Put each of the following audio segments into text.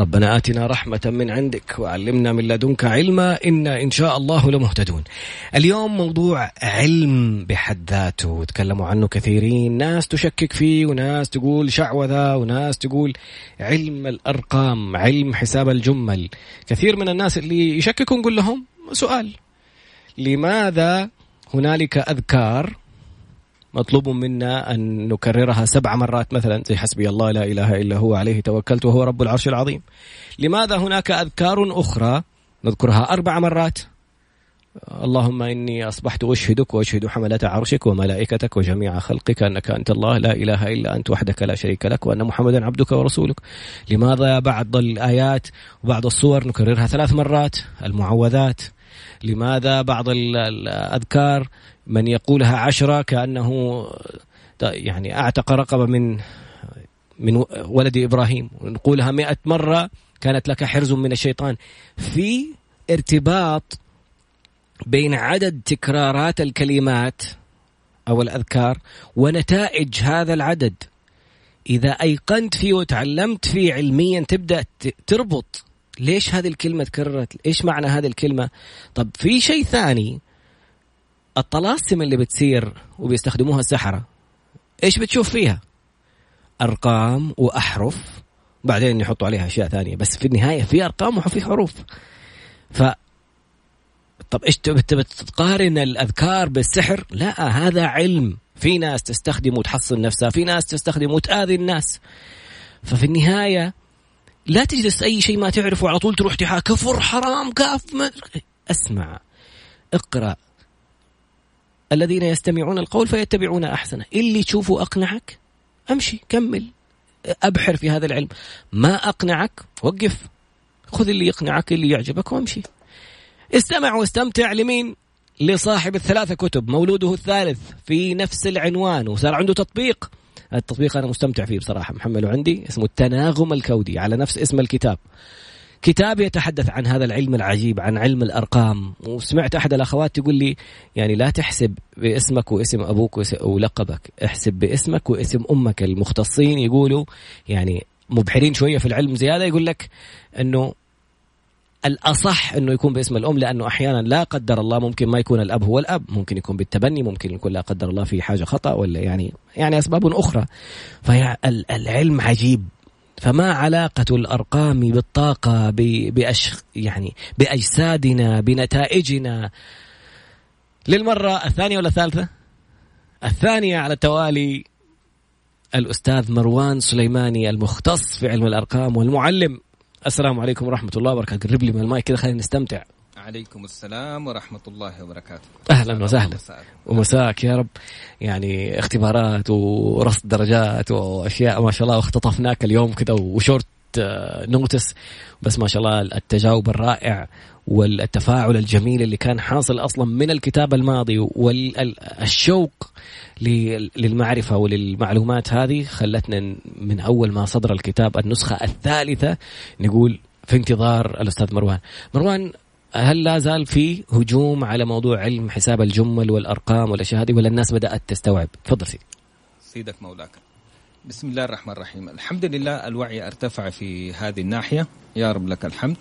ربنا آتنا رحمة من عندك وعلمنا من لدنك علما إنا إن شاء الله لمهتدون. اليوم موضوع علم بحد ذاته. تكلموا عنه كثيرين. ناس تشكك فيه وناس تقول شعوذة وناس تقول علم الأرقام علم حساب الجمل. كثير من الناس اللي يشككوا نقول لهم سؤال. لماذا هنالك أذكار مطلوب منا أن نكررها سبع مرات مثلا زي حسبي الله لا إله إلا هو عليه توكلت وهو رب العرش العظيم. لماذا هناك أذكار أخرى نذكرها أربع مرات؟ اللهم إني أصبحت أشهدك وأشهد حملة عرشك وملائكتك وجميع خلقك أنك أنت الله لا إله إلا أنت وحدك لا شريك لك وأن محمدا عبدك ورسولك. لماذا بعض الآيات وبعض الصور نكررها ثلاث مرات؟ المعوذات لماذا بعض الأذكار من يقولها عشرة كأنه يعني أعتق رقبة من من ولد إبراهيم. نقولها مئة مرة كانت لك حرز من الشيطان. في ارتباط بين عدد تكرارات الكلمات أو الأذكار ونتائج هذا العدد. إذا أيقنت فيه وتعلمت فيه علميا تبدأ تربط ليش هذه الكلمة تكررت؟ إيش معنى هذه الكلمة؟ طب في شيء ثاني. الطلاسم اللي بتصير وبيستخدموها السحرة إيش بتشوف فيها؟ أرقام وأحرف بعدين يحطوا عليها أشياء ثانية بس في النهاية في أرقام وفي حروف. ف طب إيش تقارن الأذكار بالسحر؟ لا هذا علم. في ناس تستخدمه وتحصن نفسها في ناس تستخدمه وتآذي الناس. ففي النهاية لا تجلس أي شيء ما تعرفه على طول تروح تحا كفر حرام كاف ما اسمع اقرأ. الذين يستمعون القول فيتبعون أحسنه. اللي تشوفه أقنعك أمشي كمل. أبحر في هذا العلم. ما أقنعك وقف. خذ اللي يقنعك اللي يعجبك وامشي. استمع واستمتع لمين؟ لصاحب الثلاثة كتب مولوده الثالث في نفس العنوان وصار عنده تطبيق. التطبيق أنا مستمتع فيه بصراحة محمله عندي اسمه التناغم الكودي على نفس اسم الكتاب. كتاب يتحدث عن هذا العلم العجيب عن علم الأرقام وسمعت أحد الأخوات تقول لي يعني لا تحسب باسمك واسم أبوك ولقبك احسب باسمك واسم أمك. المختصين يقولوا يعني مبحرين شوية في العلم زيادة يقول لك إنه الأصح أنه يكون باسم الأم لأنه أحيانا لا قدر الله ممكن ما يكون الأب هو الأب. ممكن يكون بالتبني ممكن يكون لا قدر الله في حاجة خطأ ولا يعني يعني أسباب أخرى. فالعلم عجيب. فما علاقة الأرقام بالطاقة بأش يعني بأجسادنا بنتائجنا؟ للمرة الثانية ولا الثالثة؟ الثانية على التوالي الأستاذ مروان سليماني المختص في علم الأرقام والمعلم. السلام عليكم ورحمة الله وبركاته. قرب لي من المايك كذا خلينا نستمتع. عليكم السلام ورحمة الله وبركاته. أهلا وسهلا. ومساك يا رب. يعني اختبارات ورصد درجات وأشياء ما شاء الله واختطفناك اليوم كذا وشورت نوتس بس ما شاء الله التجاوب الرائع والتفاعل الجميل اللي كان حاصل أصلا من الكتاب الماضي والشوق للمعرفة وللمعلومات هذه خلتنا من أول ما صدر الكتاب النسخة الثالثة نقول في انتظار الأستاذ مروان. مروان هل لا زال في هجوم على موضوع علم حساب الجمل والأرقام والأشياء هذه ولا الناس بدأت تستوعب؟ تفضل سيدي. سيدك مولاك. بسم الله الرحمن الرحيم. الحمد لله الوعي ارتفع في هذه الناحية. يا رب لك الحمد.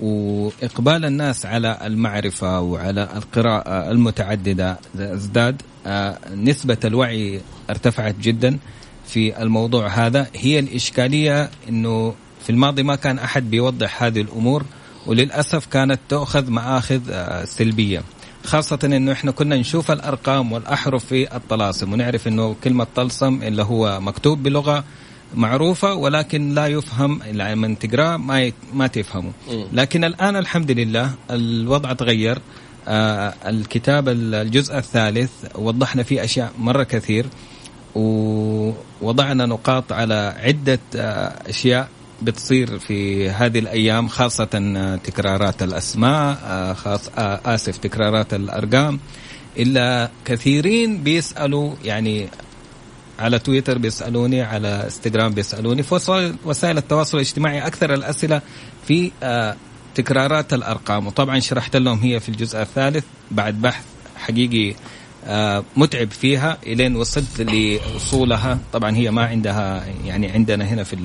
وإقبال الناس على المعرفة وعلى القراءة المتعددة ازداد آه، نسبة الوعي ارتفعت جدا في الموضوع هذا. هي الإشكالية أنه في الماضي ما كان أحد بيوضح هذه الأمور وللأسف كانت تأخذ مآخذ آه، سلبية. خاصة إنه إحنا كنا نشوف الأرقام والأحرف في الطلاسم ونعرف إنه كلمة طلسم اللي هو مكتوب بلغة معروفة ولكن لا يفهم لما تقراه ما ما تفهمه. لكن الآن الحمد لله الوضع تغير. آه الكتاب الجزء الثالث وضحنا فيه أشياء مرة كثير ووضعنا نقاط على عدة آه أشياء بتصير في هذه الأيام خاصة تكرارات الأسماء خاص آسف تكرارات الأرقام. إلا كثيرين بيسألوا يعني على تويتر بيسألوني على إنستغرام بيسألوني في وسائل التواصل الاجتماعي أكثر الأسئلة في تكرارات الأرقام. وطبعا شرحت لهم هي في الجزء الثالث بعد بحث حقيقي آه، متعب فيها إلين وصلت لوصولها. طبعا هي ما عندها يعني عندنا هنا في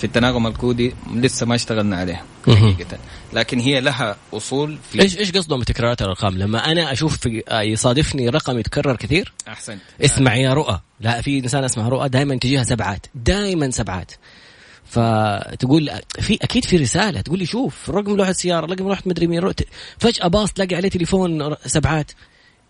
في التناغم الكودي لسه ما اشتغلنا عليها حقيقه لكن هي لها أصول في إيش إيش قصدهم بتكرارات الأرقام؟ لما أنا أشوف في آه، يصادفني رقم يتكرر كثير أحسنت. اسمع يا رؤى. لا في إنسان اسمها رؤى دائما تجيها سبعات دائما سبعات. فتقول في أكيد في رسالة تقول لي شوف رقم لوحة السياره رقم لوحة مدري مين فجأة باص تلاقي عليه تليفون سبعات.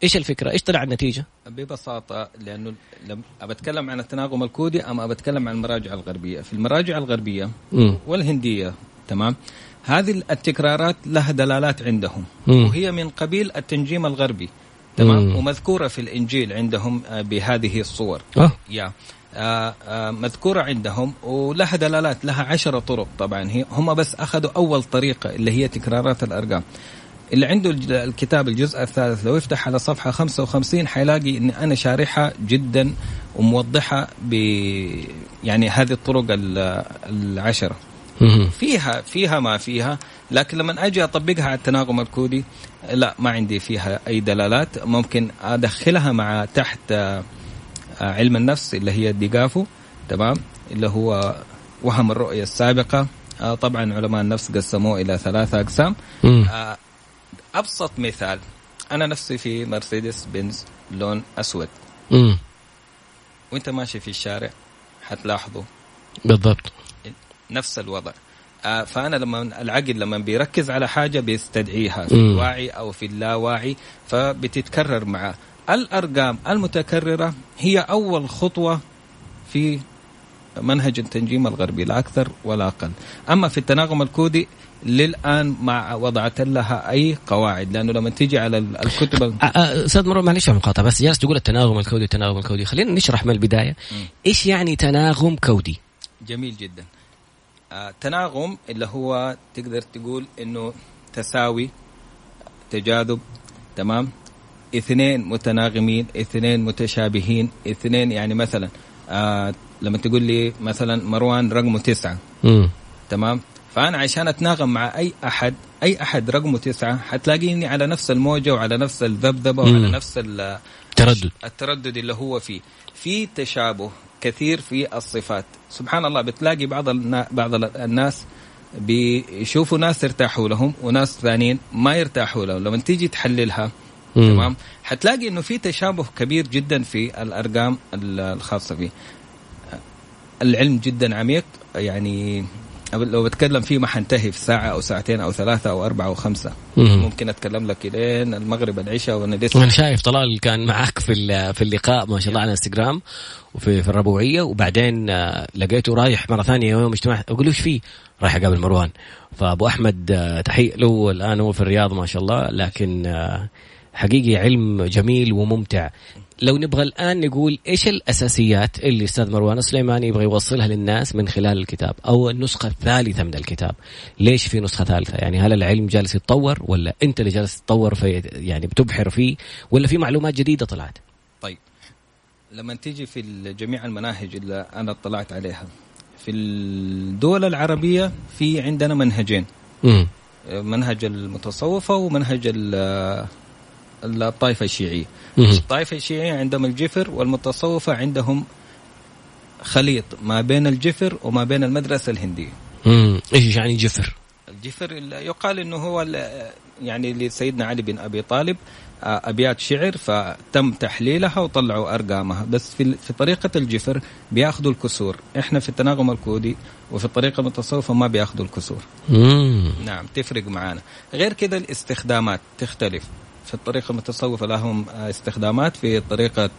إيش الفكرة؟ إيش طلع النتيجة؟ ببساطة لأنه لم أبى عن التناغم الكودي أم أبى عن المراجع الغربية، في المراجع الغربية م. والهندية تمام؟ هذه التكرارات لها دلالات عندهم م. وهي من قبيل التنجيم الغربي تمام؟ م. ومذكورة في الإنجيل عندهم آه، بهذه الصور. أه. يا آه آه مذكورة عندهم ولها دلالات لها عشرة طرق طبعا هي هم بس أخذوا أول طريقة اللي هي تكرارات الأرقام اللي عنده الكتاب الجزء الثالث لو يفتح على صفحة 55 حيلاقي أن أنا شارحة جدا وموضحة ب يعني هذه الطرق العشرة. فيها فيها ما فيها لكن لما أجي أطبقها على التناغم الكودي لا ما عندي فيها أي دلالات. ممكن أدخلها مع تحت آه، علم النفس اللي هي الديجافو تمام؟ اللي هو وهم الرؤية السابقة. آه، طبعا علماء النفس قسموه إلى ثلاثة أقسام. أبسط مثال أنا نفسي في مرسيدس بنز لون أسود. وأنت ماشي في الشارع حتلاحظه بالضبط. نفس الوضع. آه فأنا لما العقل لما بيركز على حاجة بيستدعيها في الواعي أو في اللاواعي فبتتكرر معه الأرقام المتكررة هي أول خطوة في منهج التنجيم الغربي لا أكثر ولا أقل. أما في التناغم الكودي للآن ما وضعت لها أي قواعد لأنه لما تيجي على الكتب أستاذ مرور معلش مقاطعة بس جالس تقول التناغم الكودي التناغم الكودي. خلينا نشرح من البداية. إيش يعني تناغم كودي؟ جميل جدا. آه تناغم اللي هو تقدر تقول إنه تساوي تجاذب تمام؟ اثنين متناغمين اثنين متشابهين اثنين يعني مثلا آه لما تقول لي مثلا مروان رقمه تسعة. م. تمام؟ فأنا عشان أتناغم مع أي أحد أي أحد رقمه تسعة حتلاقيني على نفس الموجة وعلى نفس الذبذبة وعلى نفس التردد التردد اللي هو فيه. في تشابه كثير في الصفات. سبحان الله بتلاقي بعض بعض الناس بيشوفوا ناس يرتاحوا لهم وناس ثانيين ما يرتاحوا لهم. لما تيجي تحللها تمام؟ حتلاقي إنه في تشابه كبير جدا في الأرقام الخاصة فيه. العلم جدا عميق. يعني لو بتكلم فيه ما حنتهي في ساعة أو ساعتين أو ثلاثة أو أربعة أو خمسة. مم. ممكن أتكلم لك إلين المغرب العشاء وأنا لسه أنا شايف طلال كان معك في في اللقاء ما شاء الله على انستغرام وفي في الربوعية. وبعدين آه، لقيته رايح مرة ثانية يوم اجتماع. أقول له إيش فيه؟ رايح أقابل مروان. فأبو أحمد آه، تحية له. الآن هو في الرياض ما شاء الله. لكن آه، حقيقي علم جميل وممتع. لو نبغى الآن نقول إيش الأساسيات اللي أستاذ مروان السليماني يبغى يوصلها للناس من خلال الكتاب أو النسخة الثالثة من الكتاب؟ ليش في نسخة ثالثة؟ يعني هل العلم جالس يتطور ولا أنت اللي جالس تتطور في يعني بتبحر فيه ولا في معلومات جديدة طلعت؟ طيب لما تيجي في جميع المناهج اللي أنا اطلعت عليها في الدول العربية في عندنا منهجين. م. منهج المتصوفة ومنهج الطائفة الشيعية. الطائفة الشيعية عندهم الجفر والمتصوفة عندهم خليط ما بين الجفر وما بين المدرسة الهندية. امم إيش يعني جفر؟ الجفر يقال إنه هو يعني لسيدنا علي بن أبي طالب آه، أبيات شعر فتم تحليلها وطلعوا أرقامها. بس في في طريقة الجفر بياخذوا الكسور. إحنا في التناغم الكودي وفي الطريقة المتصوفة ما بياخذوا الكسور. مم. نعم تفرق معانا. غير كذا الاستخدامات تختلف. في الطريقة المتصوفة لهم استخدامات في طريقة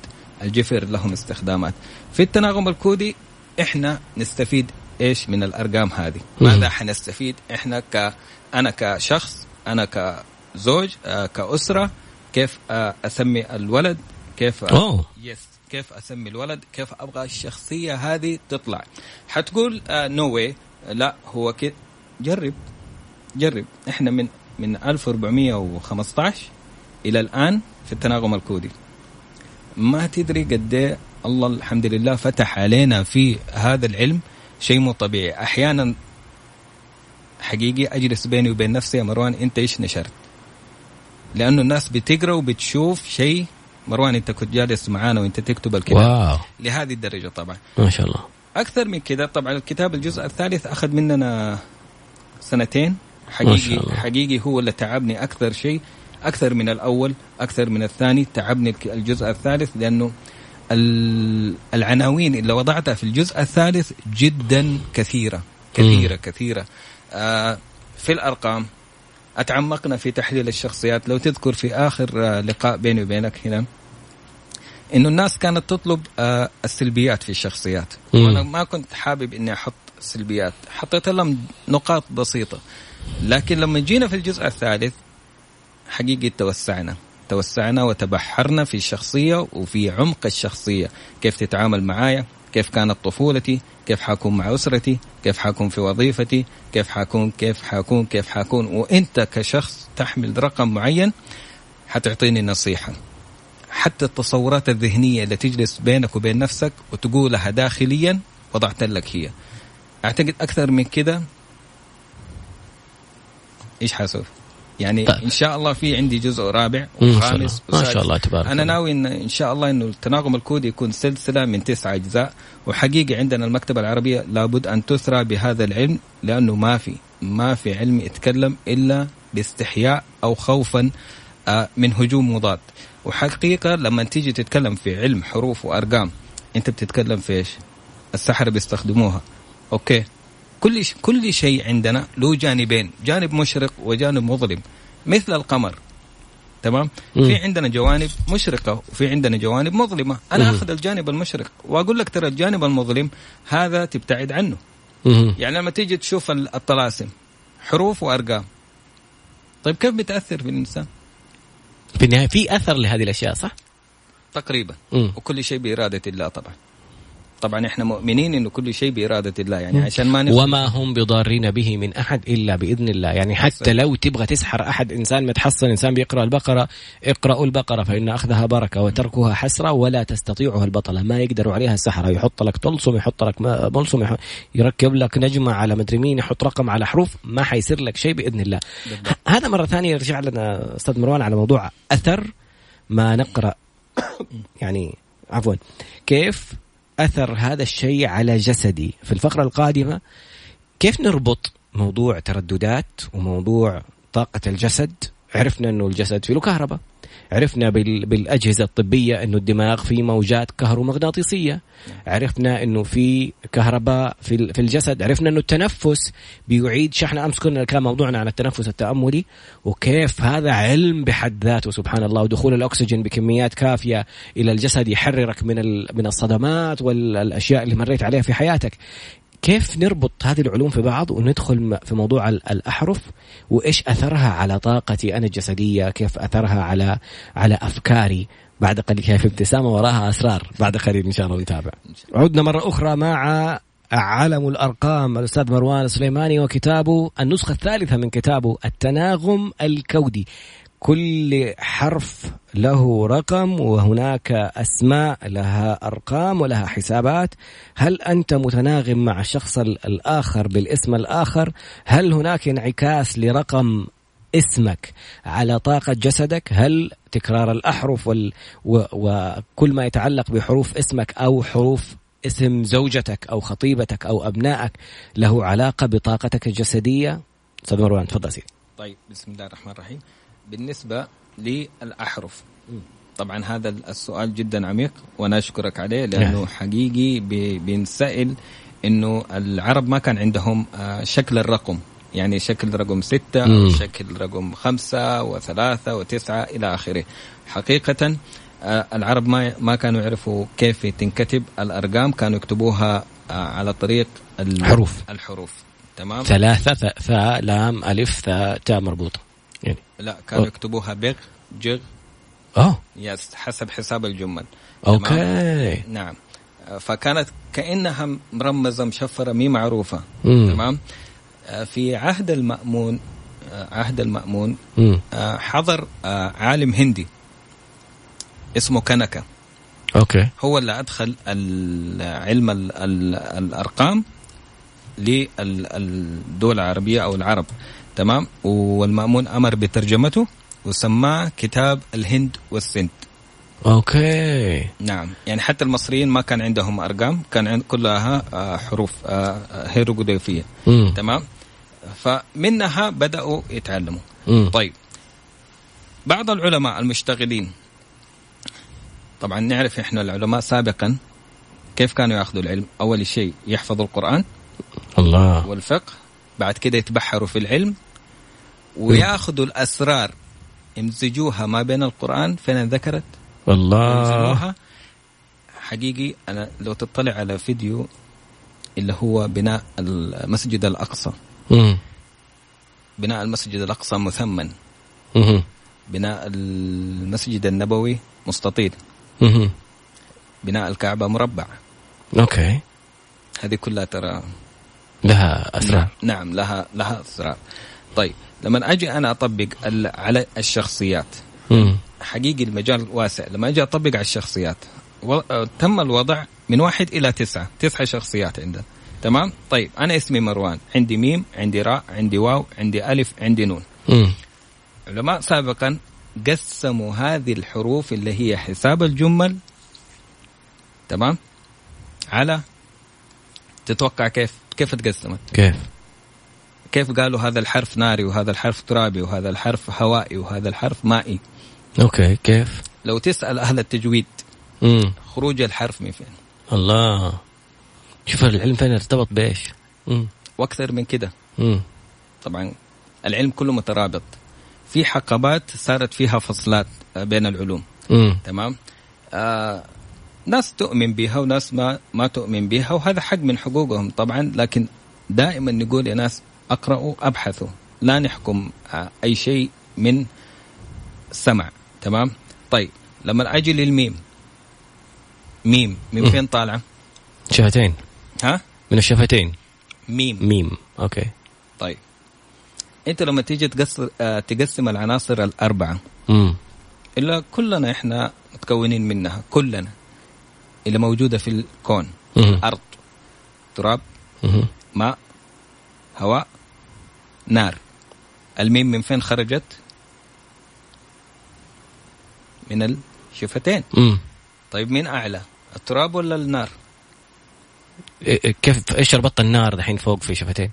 الجفر لهم استخدامات. في التناغم الكودي إحنا نستفيد إيش من الأرقام هذه؟ ماذا حنستفيد إحنا ك أنا كشخص أنا كزوج آه، كأسرة كيف آه، أسمي الولد كيف أوه. yes كيف أسمي الولد كيف أبغى الشخصية هذه تطلع. حتقول no uh, why لا هو كده جرب جرب. إحنا من من 1415 إلى الآن في التناغم الكودي. ما تدري قد إيه الله الحمد لله فتح علينا في هذا العلم شيء مو طبيعي. أحيانا حقيقي أجلس بيني وبين نفسي يا مروان أنت إيش نشرت؟ لأنه الناس بتقرأ وبتشوف شيء. مروان أنت كنت جالس معانا وأنت تكتب الكتاب. واو. لهذه الدرجة طبعا. ما شاء الله. أكثر من كذا طبعا الكتاب الجزء الثالث أخذ مننا سنتين. ما حقيقي شاء الله. حقيقي هو اللي تعبني أكثر شيء. أكثر من الأول أكثر من الثاني تعبني الجزء الثالث لأنه ال- العناوين اللي وضعتها في الجزء الثالث جدا كثيرة كثيرة كثيرة. آه في الأرقام أتعمقنا في تحليل الشخصيات. لو تذكر في آخر آه لقاء بيني وبينك هنا إنه الناس كانت تطلب آه السلبيات في الشخصيات. مم. وأنا ما كنت حابب إني أحط سلبيات. حطيت لهم نقاط بسيطة. لكن لما جينا في الجزء الثالث حقيقي توسعنا. توسعنا وتبحرنا في الشخصيه وفي عمق الشخصية. كيف تتعامل معايا؟ كيف كانت طفولتي؟ كيف حكون مع أسرتي؟ كيف حكون في وظيفتي؟ كيف حكون كيف حكون كيف حكون وأنت كشخص تحمل رقم معين حتعطيني نصيحة. حتى التصورات الذهنية اللي تجلس بينك وبين نفسك وتقولها داخليا وضعت لك هي. أعتقد أكثر من كده. إيش حاسوي يعني طيب. إن شاء الله في عندي جزء رابع وخامس ما. شاء الله تبارك أنا. ناوي إن إن شاء الله إنه التناغم الكودي يكون سلسلة من تسعة أجزاء وحقيقي عندنا المكتبة العربية لابد أن تثرى بهذا العلم لأنه ما في ما في علم يتكلم إلا باستحياء أو خوفا آه، من هجوم مضاد وحقيقة لما تيجي تتكلم في علم حروف وأرقام أنت بتتكلم في إيش؟ السحرة بيستخدموها أوكي كل ش- كل شيء عندنا له جانبين جانب مشرق وجانب مظلم مثل القمر تمام مم. في عندنا جوانب مشرقة وفي عندنا جوانب مظلمة أنا مم. آخذ الجانب المشرق وأقول لك ترى الجانب المظلم هذا تبتعد عنه مهم. يعني لما تيجي تشوف ال- الطلاسم حروف وأرقام طيب كيف بتأثر في الإنسان في النهاية في أثر لهذه الأشياء صح؟ تقريبا مم. وكل شيء بإرادة الله طبعا طبعا إحنا مؤمنين إنه كل شيء بإرادة الله يعني عشان ما نخ... وما هم بضارين به من أحد إلا بإذن الله. يعني حتى. لو تبغى تسحر أحد إنسان متحصن إنسان بيقرأ البقرة اقرأوا البقرة فإن أخذها بركة وتركها حسرة ولا تستطيعها البطلة. ما يقدروا عليها السحرة. يحط لك طلسم يحط لك م- ملسم يح- يركب لك نجمة على مدري مين يحط رقم على حروف ما حيصير لك شيء بإذن الله. بالضبط. هذا مرة ثانية يرجع لنا أستاذ مروان على موضوع أثر ما نقرأ. يعني عفوا. كيف أثر هذا الشيء على جسدي. في الفقرة القادمة كيف نربط موضوع ترددات وموضوع طاقة الجسد؟ عرفنا إنه الجسد فيه له كهرباء. عرفنا بال... بالأجهزة الطبية إنه الدماغ فيه موجات كهرومغناطيسية. عرفنا إنه في كهرباء في ال- في الجسد. عرفنا إنه التنفس بيعيد شحن أمس. كنا كان موضوعنا عن التنفس التأملي وكيف هذا علم بحد ذاته سبحان الله ودخول الأكسجين بكميات كافية إلى الجسد يحررك من. من الصدمات والأشياء اللي مريت عليها في حياتك. كيف نربط هذه العلوم في بعض وندخل في موضوع ال- الأحرف؟ وإيش أثرها على طاقتي أنا الجسدية؟ كيف أثرها على على أفكاري؟ بعد قليل كيف ابتسامة وراها أسرار. بعد قليل إن شاء الله نتابع. عدنا مرة أخرى مع علم الأرقام الأستاذ مروان السليماني وكتابه النسخة الثالثة من كتابه التناغم الكودي. كل حرف له رقم وهناك أسماء لها أرقام ولها حسابات. هل أنت متناغم مع الشخص ال- الآخر بالاسم الآخر؟ هل هناك انعكاس لرقم اسمك على طاقة جسدك؟ هل تكرار الأحرف وال... و... وكل ما يتعلق بحروف اسمك أو حروف اسم زوجتك أو خطيبتك أو أبنائك له علاقة بطاقتك الجسدية؟ أستاذ مروان تفضل سيدي. طيب بسم الله الرحمن الرحيم. بالنسبة للأحرف. طبعا هذا السؤال جدا عميق وأنا أشكرك عليه لأنه نعم. حقيقي بينسأل إنه العرب ما كان عندهم آه، شكل الرقم. يعني شكل رقم ستة مم. شكل رقم خمسة وثلاثة وتسعة إلى آخره. حقيقة آه، العرب ما ما كانوا يعرفوا كيف تنكتب. الأرقام كانوا يكتبوها آه، على طريق ال- حروف. الحروف. تمام؟ ثلاثة ث- ثاء لام ألف ثاء تاء مربوطة. لا كانوا. يكتبوها بغ جغ. أوه yes حسب حساب الجمل. تمام؟ okay. نعم. فكانت كأنها مرمزة مشفرة مي معروفة. مم. تمام؟ في عهد المأمون آه، عهد المأمون مم. حضر عالم هندي. اسمه كنكا okay. هو اللي أدخل علم ال- ال- الأرقام للدول العربية أو العرب. تمام؟ والمأمون أمر بترجمته وسماه كتاب الهند والسند. okay. نعم. يعني حتى المصريين ما كان عندهم أرقام كان عند كلها آه، حروف آه، آه، هيروغليفيه. تمام؟ فمنها بدأوا يتعلموا. مم. طيب. بعض العلماء المشتغلين طبعا نعرف إحنا العلماء سابقا كيف كانوا يأخذوا العلم؟ أول شيء يحفظوا القرآن الله. والفقه بعد كده يتبحروا في العلم وياخذوا الأسرار يمزجوها ما بين القرآن فين ذكرت؟ الله ينزلوها حقيقي أنا لو تطلع على فيديو اللي هو بناء المسجد الأقصى. مم. بناء المسجد الأقصى مثمن. مم. بناء المسجد النبوي مستطيل. مم. بناء الكعبة مربع. أوكي. هذه كلها ترى لها أسرار. نعم لها لها أسرار. طيب لما أجي أنا أطبق على الشخصيات مم. حقيقي المجال واسع. لما أجي أطبق على الشخصيات تم الوضع من واحد إلى تسعة تسعه شخصيات عندنا. تمام؟ طيب أنا اسمي مروان. عندي ميم عندي راء عندي واو عندي ألف عندي نون. مم. علماء سابقا قسموا هذه الحروف اللي هي حساب الجمل تمام؟ على تتوقع كيف؟ كيف تقسمت؟ كيف؟ كيف قالوا هذا الحرف ناري وهذا الحرف ترابي وهذا الحرف هوائي وهذا الحرف مائي؟ أوكي كيف؟ لو تسأل أهل التجويد مم. خروج الحرف من فين؟ الله. شوف العلم فين ارتبط بإيش. وأكثر من كده. طبعا العلم كله مترابط. في حقبات صارت فيها فصلات بين العلوم. مم. تمام؟ آه ناس تؤمن بها وناس ما ما تؤمن بها وهذا حق من حقوقهم طبعا لكن دائما نقول يا ناس اقرأوا ابحثوا لا نحكم آه، أي شيء من سمع تمام؟ طيب لما أجي للميم. ميم من. فين طالعة؟ شفتين. ها؟ من الشفتين. ميم. ميم okay. طيب. أنت لما تيجي تقصر آه، تقسم العناصر الأربعة مم. إلا كلنا إحنا متكونين منها كلنا. اللي موجودة في الكون. مم. أرض تراب مم. ماء هواء نار. الميم من فين خرجت؟ من الشفتين مم. طيب مين أعلى التراب ولا النار؟ إيه- إيه، كيف إيش ربط النار دحين فوق في شفتين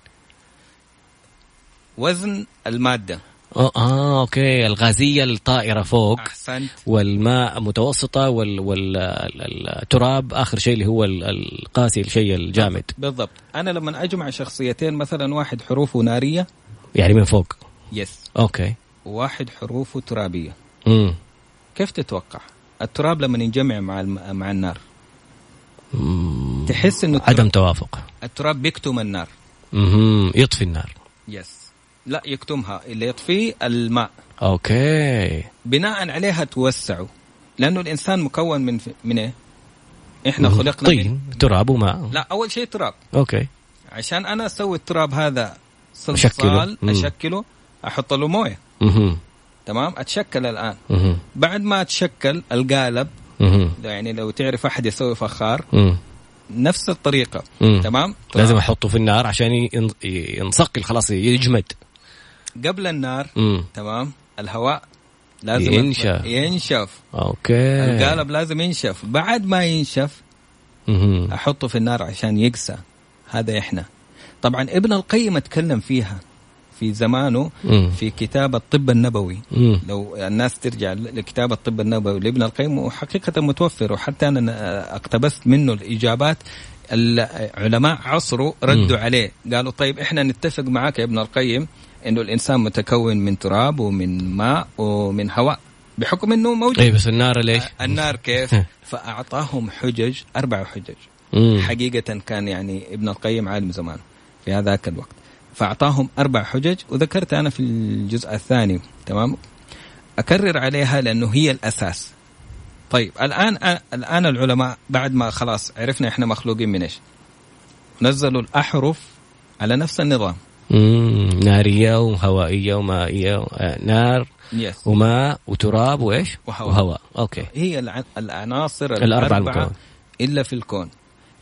وزن المادة. آه, آه okay. الغازية الطائرة فوق أحسنت. والماء متوسطة وال والتراب آخر شيء اللي هو ال- القاسي الشيء الجامد. بالضبط. أنا لما أجمع شخصيتين مثلا واحد حروفه نارية. يعني من فوق. yes okay. وواحد حروفه ترابية. امم كيف تتوقع؟ التراب لما ينجمع مع الم... مع النار. تحس إنه التراب, عدم توافق. التراب بيكتم النار. امم يطفي النار. yes لا يكتمها اللي يطفيه الماء. okay. بناء عليها توسعوا. لأنه الإنسان مكون من من إيه؟ إحنا خلقنا من طين تراب وماء. لا أول شيء تراب. أوكي. عشان أنا أسوي التراب هذا أشكله. صلصال مم. أشكله أحط له موية. تمام؟ أتشكل الآن. أها بعد ما أتشكل القالب أها يعني لو تعرف أحد يسوي فخار أمم. نفس الطريقة. مم. تمام؟ لازم أحطه في النار عشان ين- ينصقل خلاص يجمد. قبل النار امم تمام الهواء لازم ينشف. ينشف أوكي القالب لازم ينشف بعد ما ينشف مهم. أحطه في النار عشان يقسى هذا إحنا طبعا ابن القيم اتكلم فيها في زمانه مم. في كتاب الطب النبوي مم. لو الناس ترجع لكتاب الطب النبوي لابن القيم وحقيقة متوفر وحتى أنا اقتبست منه الإجابات العلماء عصره ردوا مم. عليه قالوا طيب إحنا نتفق معك يا ابن القيم إنه الإنسان متكون من تراب ومن ماء ومن هواء بحكم إنه موجود. اي بس النار ليش؟ النار كيف؟ فأعطاهم حجج أربع حجج. مم. حقيقة كان يعني ابن القيم عالم زمان في هذاك الوقت. فأعطاهم أربع حجج وذكرت أنا في الجزء الثاني تمام؟ أكرر عليها لأنه هي الأساس. طيب الآن الآن العلماء بعد ما خلاص عرفنا إحنا مخلوقين من إيش. نزلوا الأحرف على نفس النظام. مم. نارية وهوائية ومائية آه، نار yes. وماء وتراب وإيش؟ وهواء. وهواء okay هي الع- العناصر الأربعة الأربعة المكون. إلا في الكون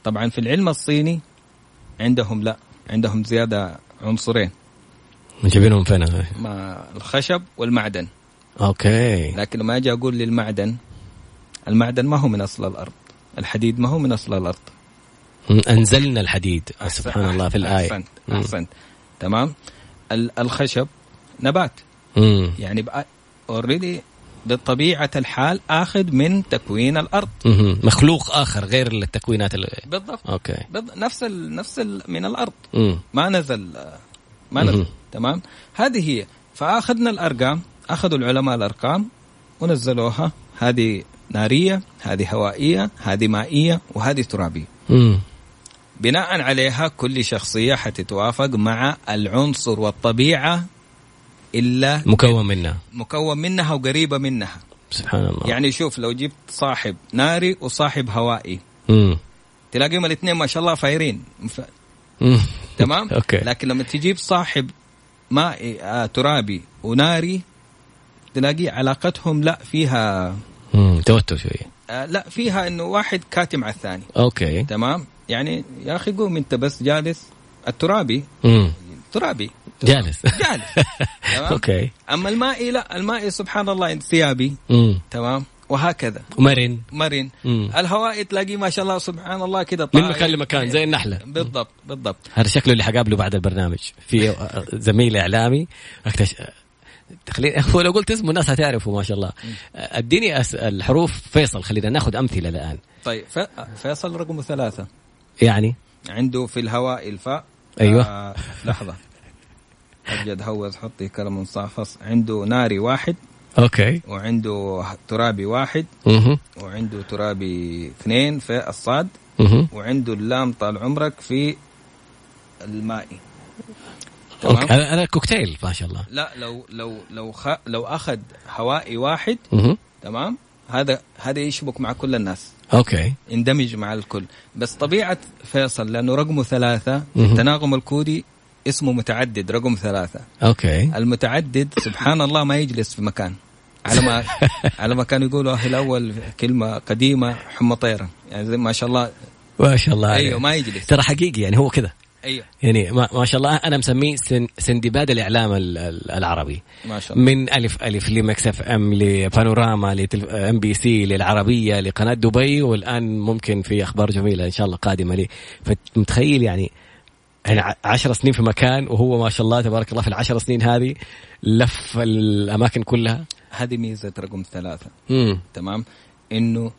طبعا في العلم الصيني عندهم لا عندهم زيادة عنصرين جايبينهم فين؟ ما الخشب والمعدن أوكي لكن لما أجي أقول للمعدن المعدن ما هو من أصل الأرض الحديد ما هو من أصل الأرض مم. أنزلنا الحديد سبحان الله في الآية أحسنت مم. تمام؟ ال- الخشب نبات. مم. يعني already بطبيعة الحال آخذ من تكوين الأرض. مم. مخلوق آخر غير التكوينات ال... بالضبط. okay. بالض- نفس ال نفس ال من الأرض. مم. ما نزل ما نزل. مهم. تمام؟ هذه هي. فآخذنا الأرقام أخذوا العلماء الأرقام ونزلوها. هذه نارية هذه هوائية هذه مائية وهذه ترابية. مم. بناء عليها كل شخصية حتتوافق مع العنصر والطبيعة إلا مكون منها. مكون منها وقريبة منها. سبحان الله. يعني شوف لو جبت صاحب ناري وصاحب هوائي. مم. تلاقيهم الاثنين ما شاء الله فايرين. ف-. تمام؟ أوكي. لكن لما تجيب صاحب مائي آه ترابي وناري تلاقي علاقتهم لا فيها مم. توتر شوية. آه لا فيها إنه واحد كاتم على الثاني. okay. تمام؟ يعني يا أخي قوم أنت بس جالس. الترابي. مم. ترابي. جالس. جالس. تمام؟ okay. أما المائي لا المائي سبحان الله انسيابي. تمام؟ وهكذا. مرن مرن. مم. الهوائي تلاقيه ما شاء الله سبحان الله كده من طاير. مكان؟ لمكان زي النحله بالضبط بالضبط. هذا شكله اللي حقابله بعد البرنامج. في زميل إعلامي. اكتش... خليني هو لو قلت اسمه الناس هتعرفه ما شاء الله. أديني أس... الحروف. فيصل خلينا ناخذ أمثلة الآن. طيب ف- فيصل رقم ثلاثة. يعني عنده في الهواء الفاء. أيوة. آه لحظة. أبجد هوز حطي كلمن صعفص عنده ناري واحد. okay. وعنده ترابي واحد. أها وعنده ترابي اثنين في الصاد. أها وعنده اللام طال عمرك في المائي أوكي. تمام هذا كوكتيل ما شاء الله. لا لو لو لو خ... لو أخذ هوائي واحد تمام؟ هذا هذا يشبك مع كل الناس. okay. يندمج مع الكل. بس طبيعة فيصل لأنه رقمه ثلاثة مهم. التناغم الكودي اسمه متعدد رقم ثلاثة. okay. المتعدد سبحان الله ما يجلس في مكان. على ما على ما كانوا يقولوا أهل الأول كلمة قديمة حمى طيرة يعني ما شاء الله ما شاء الله. أيوه ما يجلس. ترى حقيقي يعني هو كذا. أيوه. يعني ما, ما شاء الله أنا مسميه سن سندباد الإعلام ال- ال- العربي. ما شاء الله. من ألف ألف ل Mix FM لبانوراما ل MBC للعربية لقناة دبي والآن ممكن في أخبار جميلة إن شاء الله قادمة لي. فمتخيل يعني يعني عشر سنين في مكان وهو ما شاء الله تبارك الله في العشر سنين هذه لف الأماكن كلها. هذه ميزة رقم ثلاثة. امم تمام؟ إنه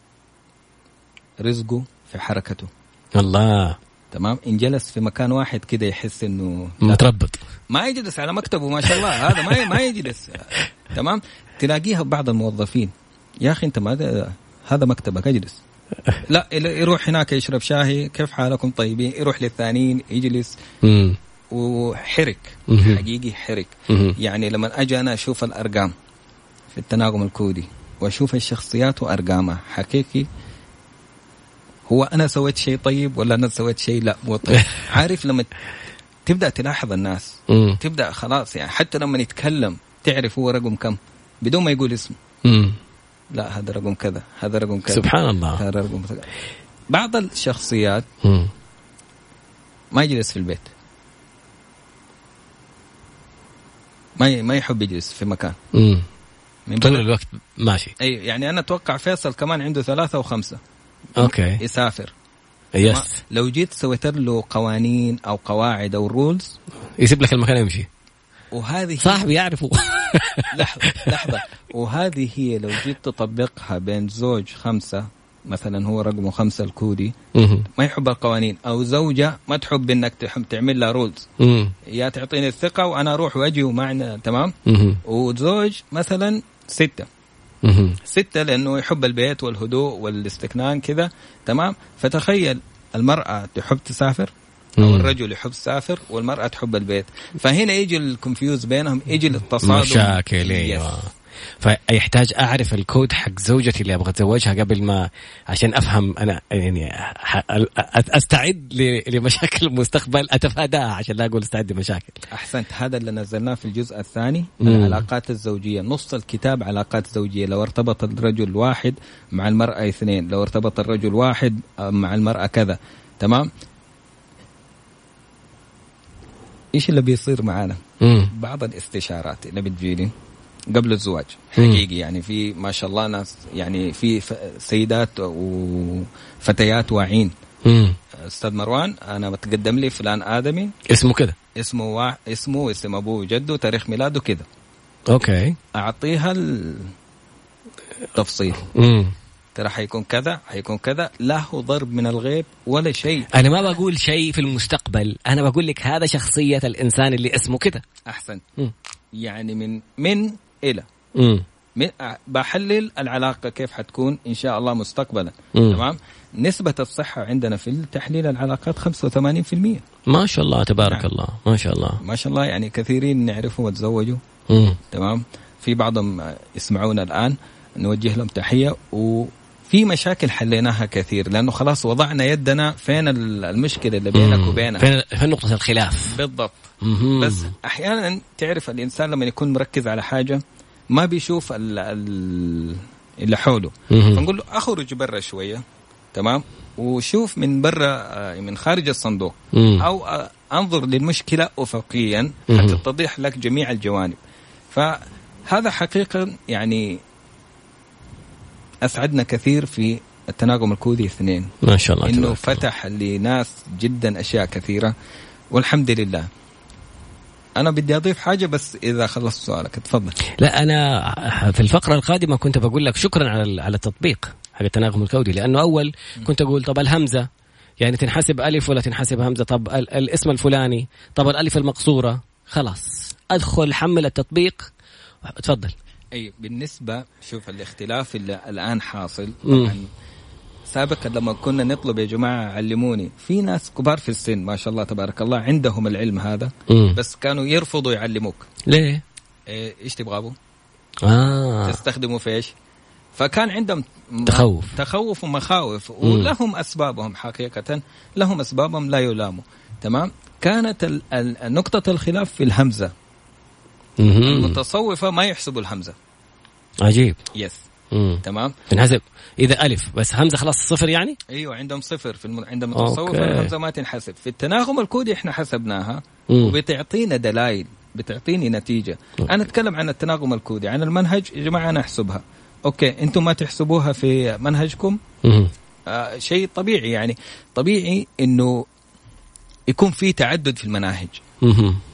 رزقه في حركته. الله. تمام؟ إن جلس في مكان واحد كده يحس إنه متربط. ما يجلس على مكتبه ما شاء الله. هذا ما ما يجلس. تمام؟ تلاقيها بعض الموظفين. يا أخي أنت ما هذا مكتبك اجلس. لا يروح هناك يشرب شاهي. كيف حالكم طيبين؟ يروح للثانيين يجلس. وحرك. حقيقي حرك. يعني لما أجي أنا أشوف الأرقام في التناغم الكودي وأشوف الشخصيات وأرقامها حقيقي هو أنا سويت شيء طيب ولا أنا سويت شيء لا مو طيب؟ عارف لما تبدأ تلاحظ الناس امم تبدأ خلاص يعني حتى لما يتكلم تعرف هو رقم كم بدون ما يقول اسمه امم لا هذا رقم كذا هذا رقم كذا سبحان الله هذا رقم كذا. بعض الشخصيات مم. ما يجلس في البيت. ما ما يحب يجلس في مكان. مم. من طول الوقت ماشي. أي يعني أنا أتوقع فيصل كمان عنده ثلاثة وخمسة. okay. يسافر. yes. لو جيت سويت له قوانين أو قواعد أو rules يسيب لك المكان يمشي وهذه صاحبي يعرفه. لحظة لحظة. وهذه هي لو جيت تطبقها بين زوج خمسة مثلا هو رقمه خمسة الكودي. ما يحب القوانين. أو زوجة ما تحب إنك تحب تعمل لها rules. يا تعطيني الثقة وأنا أروح وأجي ومعنا تمام. وزوج مثلا ستة. ستة لأنه يحب البيت والهدوء والاستكنان كذا. تمام؟ فتخيل المرأة تحب تسافر أو مم. الرجل يحب يسافر والمرأة تحب البيت. فهنا يجي ال confuse بينهم يجي التصادم. مشاكل. أيوه. فيحتاج أعرف الكود حق زوجتي اللي أبغى أتزوجها قبل ما عشان أفهم أنا يعني أستعد لمشاكل المستقبل أتفاداها عشان لا أقول أستعد لمشاكل. أحسنت. هذا اللي نزلناه في الجزء الثاني مم. العلاقات الزوجية. نص الكتاب علاقات زوجية. لو ارتبط الرجل واحد مع المرأة اثنين لو ارتبط الرجل واحد مع المرأة كذا. تمام؟ إيش اللي بيصير معانا؟ بعض الاستشارات. اللي بتجيني قبل الزواج. حقيقي يعني في ما شاء الله ناس يعني في سيدات وفتيات واعين. أستاذ مروان أنا بتقدم لي فلان آدمي. اسمه كذا اسمه وا... اسمه اسم أبوه وجده تاريخ ميلاده كذا أوكي. أعطيها التفصيل ترى حيكون كذا حيكون كذا. لا هو ضرب من الغيب ولا شيء. أنا ما بقول شيء في المستقبل أنا بقول لك هذا شخصية الإنسان اللي اسمه كذا أحسن. م. يعني من من إلى. م. من بحلل العلاقة كيف حتكون إن شاء الله مستقبلا. م. تمام؟ نسبة الصحة عندنا في تحليل العلاقات 85% ما شاء الله تبارك نعم. الله. ما شاء الله. ما شاء الله يعني كثيرين نعرفهم وتزوجوا. تمام؟ في بعضهم يسمعونا الآن نوجه لهم تحية و في مشاكل حليناها كثير لأنه خلاص وضعنا يدنا فين المشكلة اللي بينك وبينها. فين فين نقطة الخلاف؟ بالضبط. بس أحيانا تعرف الإنسان لما يكون مركز على حاجة ما بيشوف ال ال اللي حوله. فنقول له أخرج برا شوية تمام؟ وشوف من برا آه، من خارج الصندوق. أو آه، أنظر للمشكلة افقيا حتى تتضح لك جميع الجوانب. فهذا حقيقة يعني أسعدنا كثير في التناغم الكودي اثنين. ما شاء الله إنه فتح لناس جدا أشياء كثيرة. والحمد لله. أنا بدي أضيف حاجة بس إذا خلصت سؤالك. تفضل. لا أنا في الفقرة القادمة كنت بقول لك شكرا على على التطبيق حق التناغم الكودي لأنه أول كنت أقول طب الهمزة يعني تنحسب ألف ولا تنحسب همزة؟ طب الاسم الفلاني طب الألف المقصورة. خلاص. أدخل حمل التطبيق. تفضل. أي بالنسبة شوف الاختلاف اللي الآن حاصل طبعا سابقا لما كنا نطلب يا جماعة علموني في ناس كبار في السن ما شاء الله تبارك الله عندهم العلم هذا مم. بس كانوا يرفضوا يعلموك ليه؟ إيه إيش تبغى أبو؟ آه. تستخدموا في إيش؟ فكان عندهم تخوف تخوف ومخاوف ولهم أسبابهم حقيقة لهم أسبابهم لا يلاموا تمام؟ كانت نقطة الخلاف في الهمزة المتصوفة ما يحسبوا الهمزة. عجيب. yes مم. تمام؟ تنحسب إذا ألف بس همزة خلاص صفر يعني؟ أيوه عندهم صفر في الم... عند المتصوف الهمزة ما تنحسب. في التناغم الكودي إحنا حسبناها مم. وبتعطينا دلائل بتعطيني نتيجة. okay. أنا أتكلم عن التناغم الكودي عن المنهج يا جماعة أنا أحسبها. okay أنتم ما تحسبوها في منهجكم؟ آه شيء طبيعي يعني. طبيعي إنه يكون في تعدد في المناهج.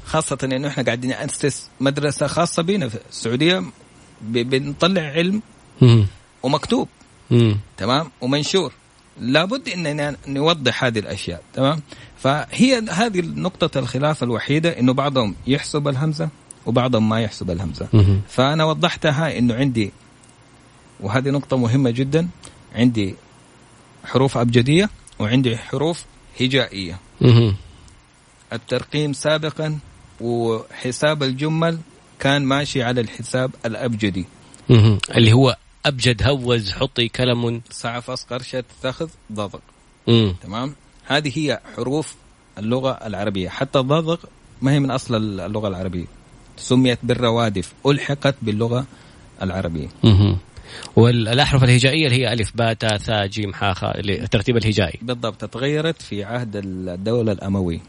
خاصة إنه إحنا قاعدين نأسس مدرسة خاصة بنا في السعودية بنطلع علم ومكتوب. تمام؟ ومنشور. لابد اننا نوضح هذه الأشياء. تمام؟ فهي هذه نقطة الخلاف الوحيدة إنه بعضهم يحسب الهمزة وبعضهم ما يحسب الهمزة. فأنا وضحتها إنه عندي وهذه نقطة مهمة جدا عندي حروف أبجدية وعندي حروف هجائية. الترقيم سابقا وحساب الجمل كان ماشي على الحساب الأبجدي. اللي هو أبجد هوز حطي كلم. صعف أصقر شت ثخذ ضضق تمام؟ هذه هي حروف اللغة العربية. حتى الضضق ما هي من أصل اللغة العربية. سميت بالروادف ألحقت باللغة العربية. والاحرف الهجائية اللي هي ألف باء تاء ثاء جيم حاء خاء الترتيب الهجائي. بالضبط تغيرت في عهد الدولة الاموي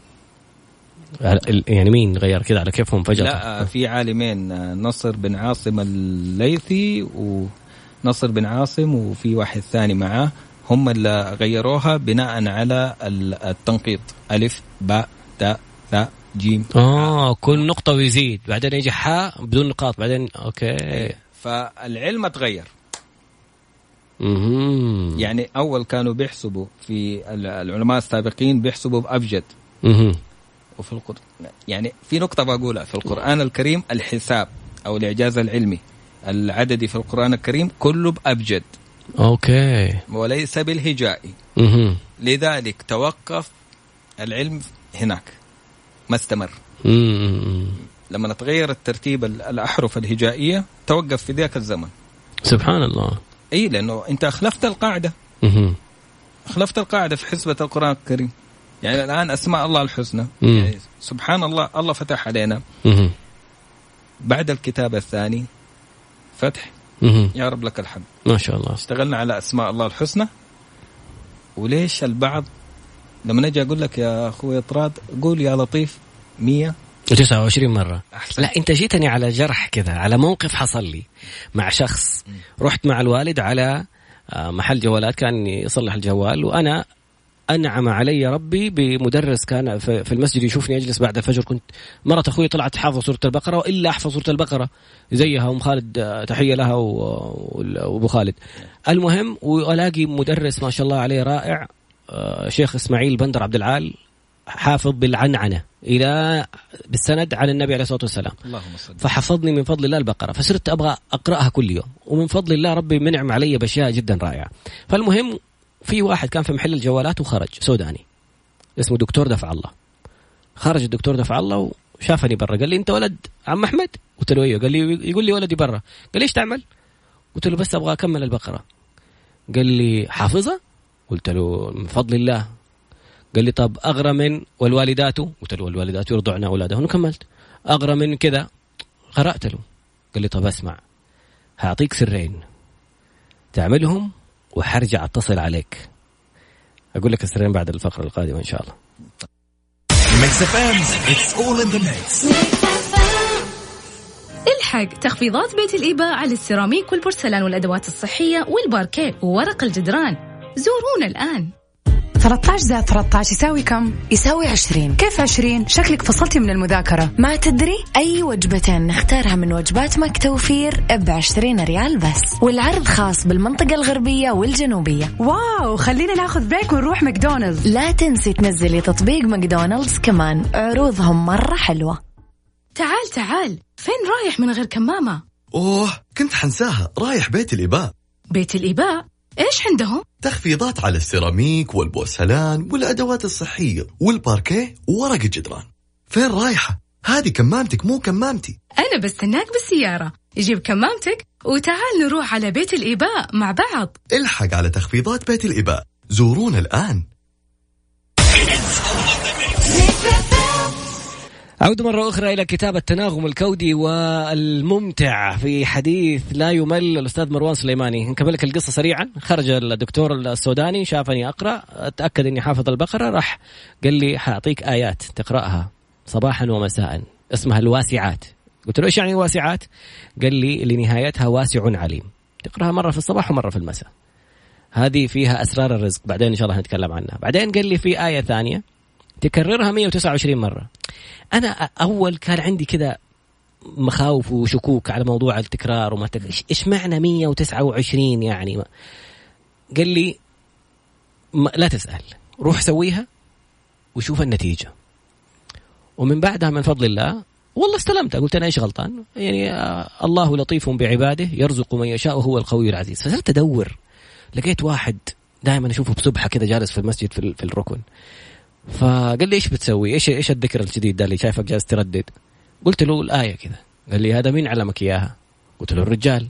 يعني مين غير كذا على كيفهم فجأة؟ لا في عالمين نصر بن عاصم الليثي ونصر بن عاصم وفي واحد ثاني معاه هم اللي غيروها بناء على التنقيط. ألف باء تاء ثاء جيم. آه كل نقطة ويزيد. بعدين يجي حاء بدون نقاط. بعدين okay. إيه، فالعلم تغير. مم. يعني أول كانوا بيحسبوا في العلماء السابقين بيحسبوا بأبجد. وفي القرآن يعني في نقطة بقولها في القرآن الكريم الحساب أو الإعجاز العلمي. العددي في القرآن الكريم كله بأبجد. أوكي. وليس بالهجائي لذلك توقف العلم هناك. ما استمر. لما تغير الترتيب الأحرف الهجائية توقف في ذاك الزمن. سبحان الله. إي لأنه أنت أخلفت القاعدة. أخلفت القاعدة في حسبة القرآن الكريم. يعني الآن أسماء الله الحسنى. يعني سبحان الله الله فتح علينا. مهم. بعد الكتاب الثاني فتح. مهم. يا رب لك الحمد. ما شاء الله. اشتغلنا على أسماء الله الحسنى. وليش البعض لما نجي أقول لك يا أخوي طراد قول يا لطيف 100 29 مرة. أحسن. لا أنت جيتني على جرح كذا على موقف حصل لي مع شخص. رحت مع الوالد على آه، محل جوالات كان يصلح الجوال وأنا أنعم علي ربي بمدرس كان في المسجد يشوفني أجلس بعد الفجر. كنت مرة أخوي طلعت حافظ سورة البقرة وإلا أحفظ سورة البقرة. زيها أم خالد تحية لها و- وأبو خالد. المهم وألاقي مدرس ما شاء الله عليه رائع آه، شيخ إسماعيل بندر عبد العال حافظ بالعنعنة إلى بالسند عن النبي عليه الصلاة والسلام. اللهم صل فحفظني من فضل الله البقرة. فصرت أبغى أقرأها كل يوم. ومن فضل الله ربي منعم علي بأشياء جدا رائعة. فالمهم في واحد كان في محل الجوالات وخرج سوداني. اسمه دكتور دفع الله. خرج الدكتور دفع الله وشافني برا. قال لي انت ولد عم احمد؟ قلت له أيوه. قال لي يقول لي ولدي برا. قال لي إيش تعمل؟ قلت له بس أبغى اكمل البقرة. قال لي حافظها قلت له من فضل الله. قال لي طب أغرى من والوالدات؟ قلت له والوالدات يرضعن أولادهن. وكملت. أغرى من كذا؟ قرأت له. قال لي طب اسمع. هعطيك سرين. تعملهم وحرجع اتصل عليك. أقول لك السرين بعد الفقرة القادمة إن شاء الله. الحق تخفيضات بيت الإباء على السيراميك والبورسلان والأدوات الصحية والباركيه وورق الجدران. زورونا الآن. 13 زائد 13 يساوي كم؟ يساوي عشرين. كيف 20؟ شكلك فصلتي من المذاكرة. ما تدري؟ أي وجبتين نختارها من وجبات مك توفير بعشرين ريال بس. والعرض خاص بالمنطقة الغربية والجنوبية. wow خلينا ناخذ break ونروح ماكدونالدز. لا تنسي تنزلي تطبيق ماكدونالدز كمان. عروضهم مرة حلوة. تعال تعال. فين رايح من غير كمامة؟ أوه كنت حنساها. رايح بيت الإباء. بيت الإيباء إيش عندهم؟ تخفيضات على السيراميك والبورسلان والأدوات الصحية والباركيه وورق الجدران. فين رايحة؟ هذه كمامتك مو كمامتي. أنا بستناك بالسيارة. جيب كمامتك وتعال نروح على بيت الإيباء مع بعض. الحق على تخفيضات بيت الإباء زورونا الآن. أعود مرة أخرى إلى كتاب التناغم الكودي والممتع في حديث لا يمل الأستاذ مروان سليماني. نكمل لك القصة سريعا. خرج الدكتور السوداني شافني أقرأ. أتأكد أني حافظ البقرة. راح قال لي حأعطيك آيات تقرأها. صباحا ومساء. اسمها الواسعات. قلت له إيش يعني واسعات؟ قال لي لنهايتها واسع عليم. تقرأها مرة في الصباح ومرة في المساء. هذه فيها أسرار الرزق. بعدين إن شاء الله نتكلم عنها. بعدين قال لي في آية ثانية. تكررها 129 مرة. أنا أول كان عندي كذا مخاوف وشكوك على موضوع التكرار وما. إيش- إيش معنى 129 يعني؟ قال لي لا تسأل. روح سويها وشوف النتيجة. ومن بعدها من فضل الله والله استلمت. قلت أنا إيش غلطان؟ يعني آه الله لطيف بعباده يرزق من يشاء وهو القوي العزيز. فصرت أدور. لقيت واحد دائما أشوفه بسبحه كذا جالس في المسجد في, ال- في الركن. فقال لي إيش بتسوي؟ إيش إيش الذكر الجديد ده اللي شايفك جالس تردد؟ قلت له الآية كذا قال لي هذا مين علمك إياها؟ قلت له الرجال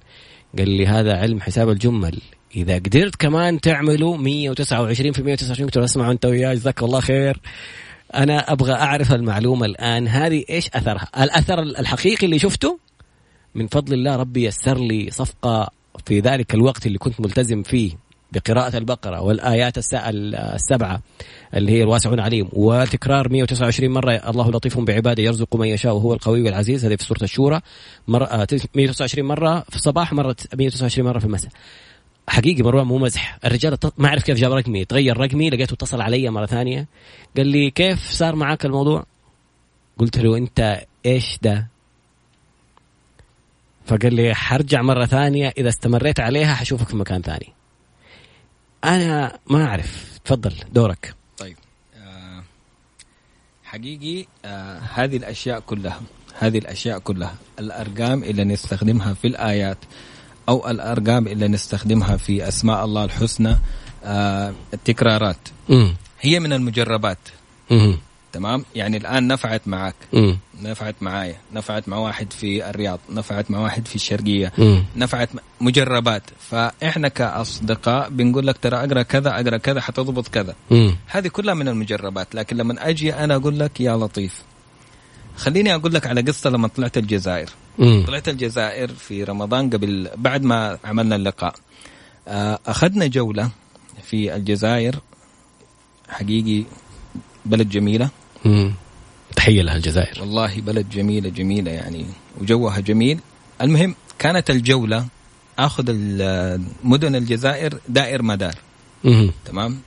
قال لي هذا علم حساب الجمل إذا قدرت كمان تعمله 129 في 129 قلت له أسمع أنت وياي جزاك الله خير أنا أبغى أعرف المعلومة الآن هذه إيش أثرها؟ الأثر الحقيقي اللي شفته من فضل الله ربي يسر لي صفقة في ذلك الوقت اللي كنت ملتزم فيه بقراءة البقرة والآيات الس- السبعة اللي هي الواسع عليم وتكرار 129 مرة. الله لطيف بعباده يرزق من يشاء وهو القوي العزيز. هذه في سورة الشورى. مرة آه، 129 مرة في الصباح مرة 129 مرة في المساء. حقيقي مروان مو مزح. الرجال ما اعرف كيف جاب رقمي. تغير رقمي لقيته اتصل علي مرة ثانية. قال لي كيف صار معك الموضوع؟ قلت له انت إيش ده؟ فقال لي حرجع مرة ثانية. إذا استمريت عليها حشوفك في مكان ثاني. أنا ما أعرف تفضل دورك طيب آه حقيقي آه هذه الأشياء كلها هذه الأشياء كلها الأرقام اللي نستخدمها في الآيات أو الأرقام اللي نستخدمها في أسماء الله الحسنى آه التكرارات. هي من المجربات. تمام؟ يعني الآن نفعت معك. مم. نفعت معايا. نفعت مع واحد في الرياض. نفعت مع واحد في الشرقية. مم. نفعت م- مجربات. فإحنا كأصدقاء بنقول لك ترى أقرأ كذا أقرأ كذا حتضبط كذا. مم. هذه كلها من المجربات. لكن لما أجي أنا أقول لك يا لطيف. خليني أقول لك على قصة لما طلعت الجزائر. مم. طلعت الجزائر في رمضان قبل بعد ما عملنا اللقاء. آه، أخذنا جولة في الجزائر. حقيقي بلد جميلة. مم. تحية لها الجزائر. والله بلد جميلة جميلة يعني وجوها جميل. المهم كانت الجولة آخذ مدن الجزائر دائر مدار. مم. تمام؟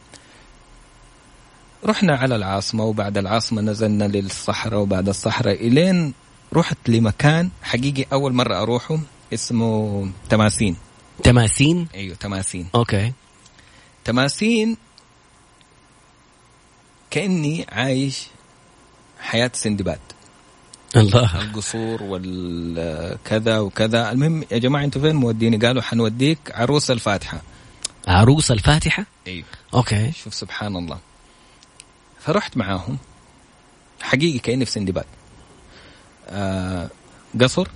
رحنا على العاصمة وبعد العاصمة نزلنا للصحراء وبعد الصحراء إلين رحت لمكان حقيقي أول مرة أروحه اسمه تماسين. تماسين؟ أيوه تماسين. okay. تماسين كأني عايش حياة سندباد. الله. القصور والكذا وكذا. المهم يا جماعة أنتوا فين موديني؟ قالوا حنوديك عروس الفاتحة. عروس الفاتحة؟ أيوه okay. شوف سبحان الله. فرحت معاهم. حقيقي كأني في سندباد. آه قصر.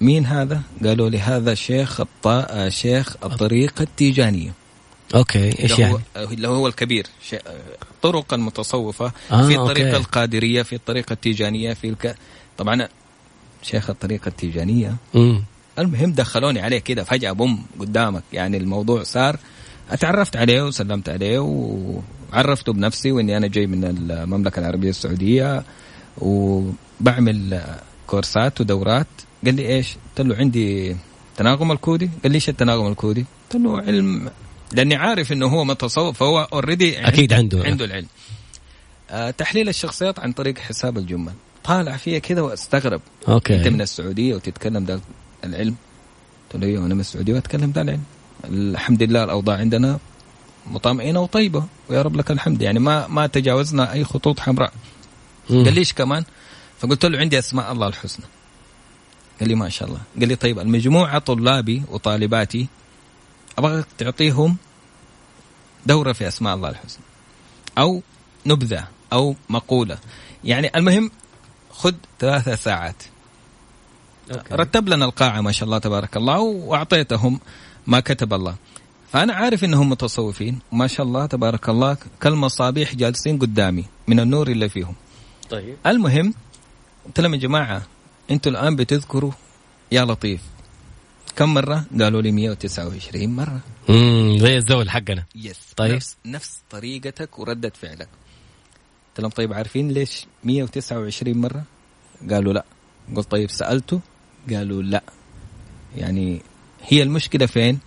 مين هذا؟ قالوا لي هذا شيخ الط... آه شيخ الطريقة التيجانية. أوكي إيش يعني هو اللي هو الكبير شي... الطرق المتصوفة آه، في أوكي. الطريقة القادرية في الطريقة التيجانية في الك... طبعا شيخ الطريقة التيجانية مم. المهم دخلوني عليه كده فجأة بوم قدامك يعني الموضوع صار اتعرفت عليه وسلمت عليه وعرفته بنفسي وإني أنا جاي من المملكة العربية السعودية وبعمل كورسات ودورات قال لي إيش؟ قلت له عندي تناغم الكودي قال لي إيش التناغم الكودي؟ قلت له علم لأني عارف إنه هو متصوف فهو already أكيد عنده. عنده العلم. آه تحليل الشخصيات عن طريق حساب الجمل. طالع فيها كذا واستغرب. okay. أنت من السعودية وتتكلم ذا العلم؟ قلت له أيوه أنا من السعودية وأتكلم ذا العلم. الحمد لله الأوضاع عندنا مطمئنة وطيبة. ويا رب لك الحمد. يعني ما ما تجاوزنا أي خطوط حمراء. قال ليش كمان؟ فقلت له عندي أسماء الله الحسنى. قال لي ما شاء الله. قال لي طيب المجموعة طلابي وطالباتي أبغاك تعطيهم دورة في أسماء الله الحسنى. أو نبذة أو مقولة. يعني المهم خذ ثلاثة ساعات. رتب لنا القاعة ما شاء الله تبارك الله وأعطيتهم ما كتب الله. فأنا عارف إنهم متصوفين وما شاء الله تبارك الله كالمصابيح جالسين قدامي من النور اللي فيهم. طيب. المهم قلت لهم يا جماعة أنتوا الآن بتذكروا يا لطيف. كم مرة؟ قالوا لي 129 مرة امم زي الزول حقنا يس طيب. نفس نفس طريقتك وردة فعلك قلت لهم طيب عارفين ليش 129 مرة؟ قالوا لا قلت طيب سألته؟ قالوا لا يعني هي المشكلة فين؟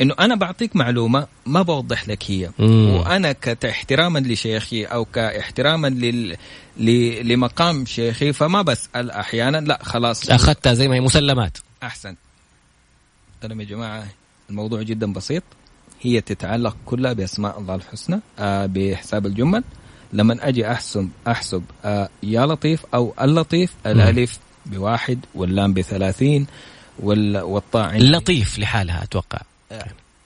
إنه أنا بعطيك معلومة ما بوضح لك هي مم. وأنا كاحتراما لشيخي أو كاحتراما لل... ل... لمقام شيخي فما بسأل أحيانا لا خلاص أخذتها زي ما هي مسلمات أحسن لهم يا جماعة الموضوع جدا بسيط. هي تتعلق كلها بأسماء الله الحسنى آه بحساب الجمل. لما أجي أحسب أحسب آه يا لطيف أو اللطيف الألف بواحد واللام بثلاثين وال... والطاء عندي لطيف لحالها أتوقع.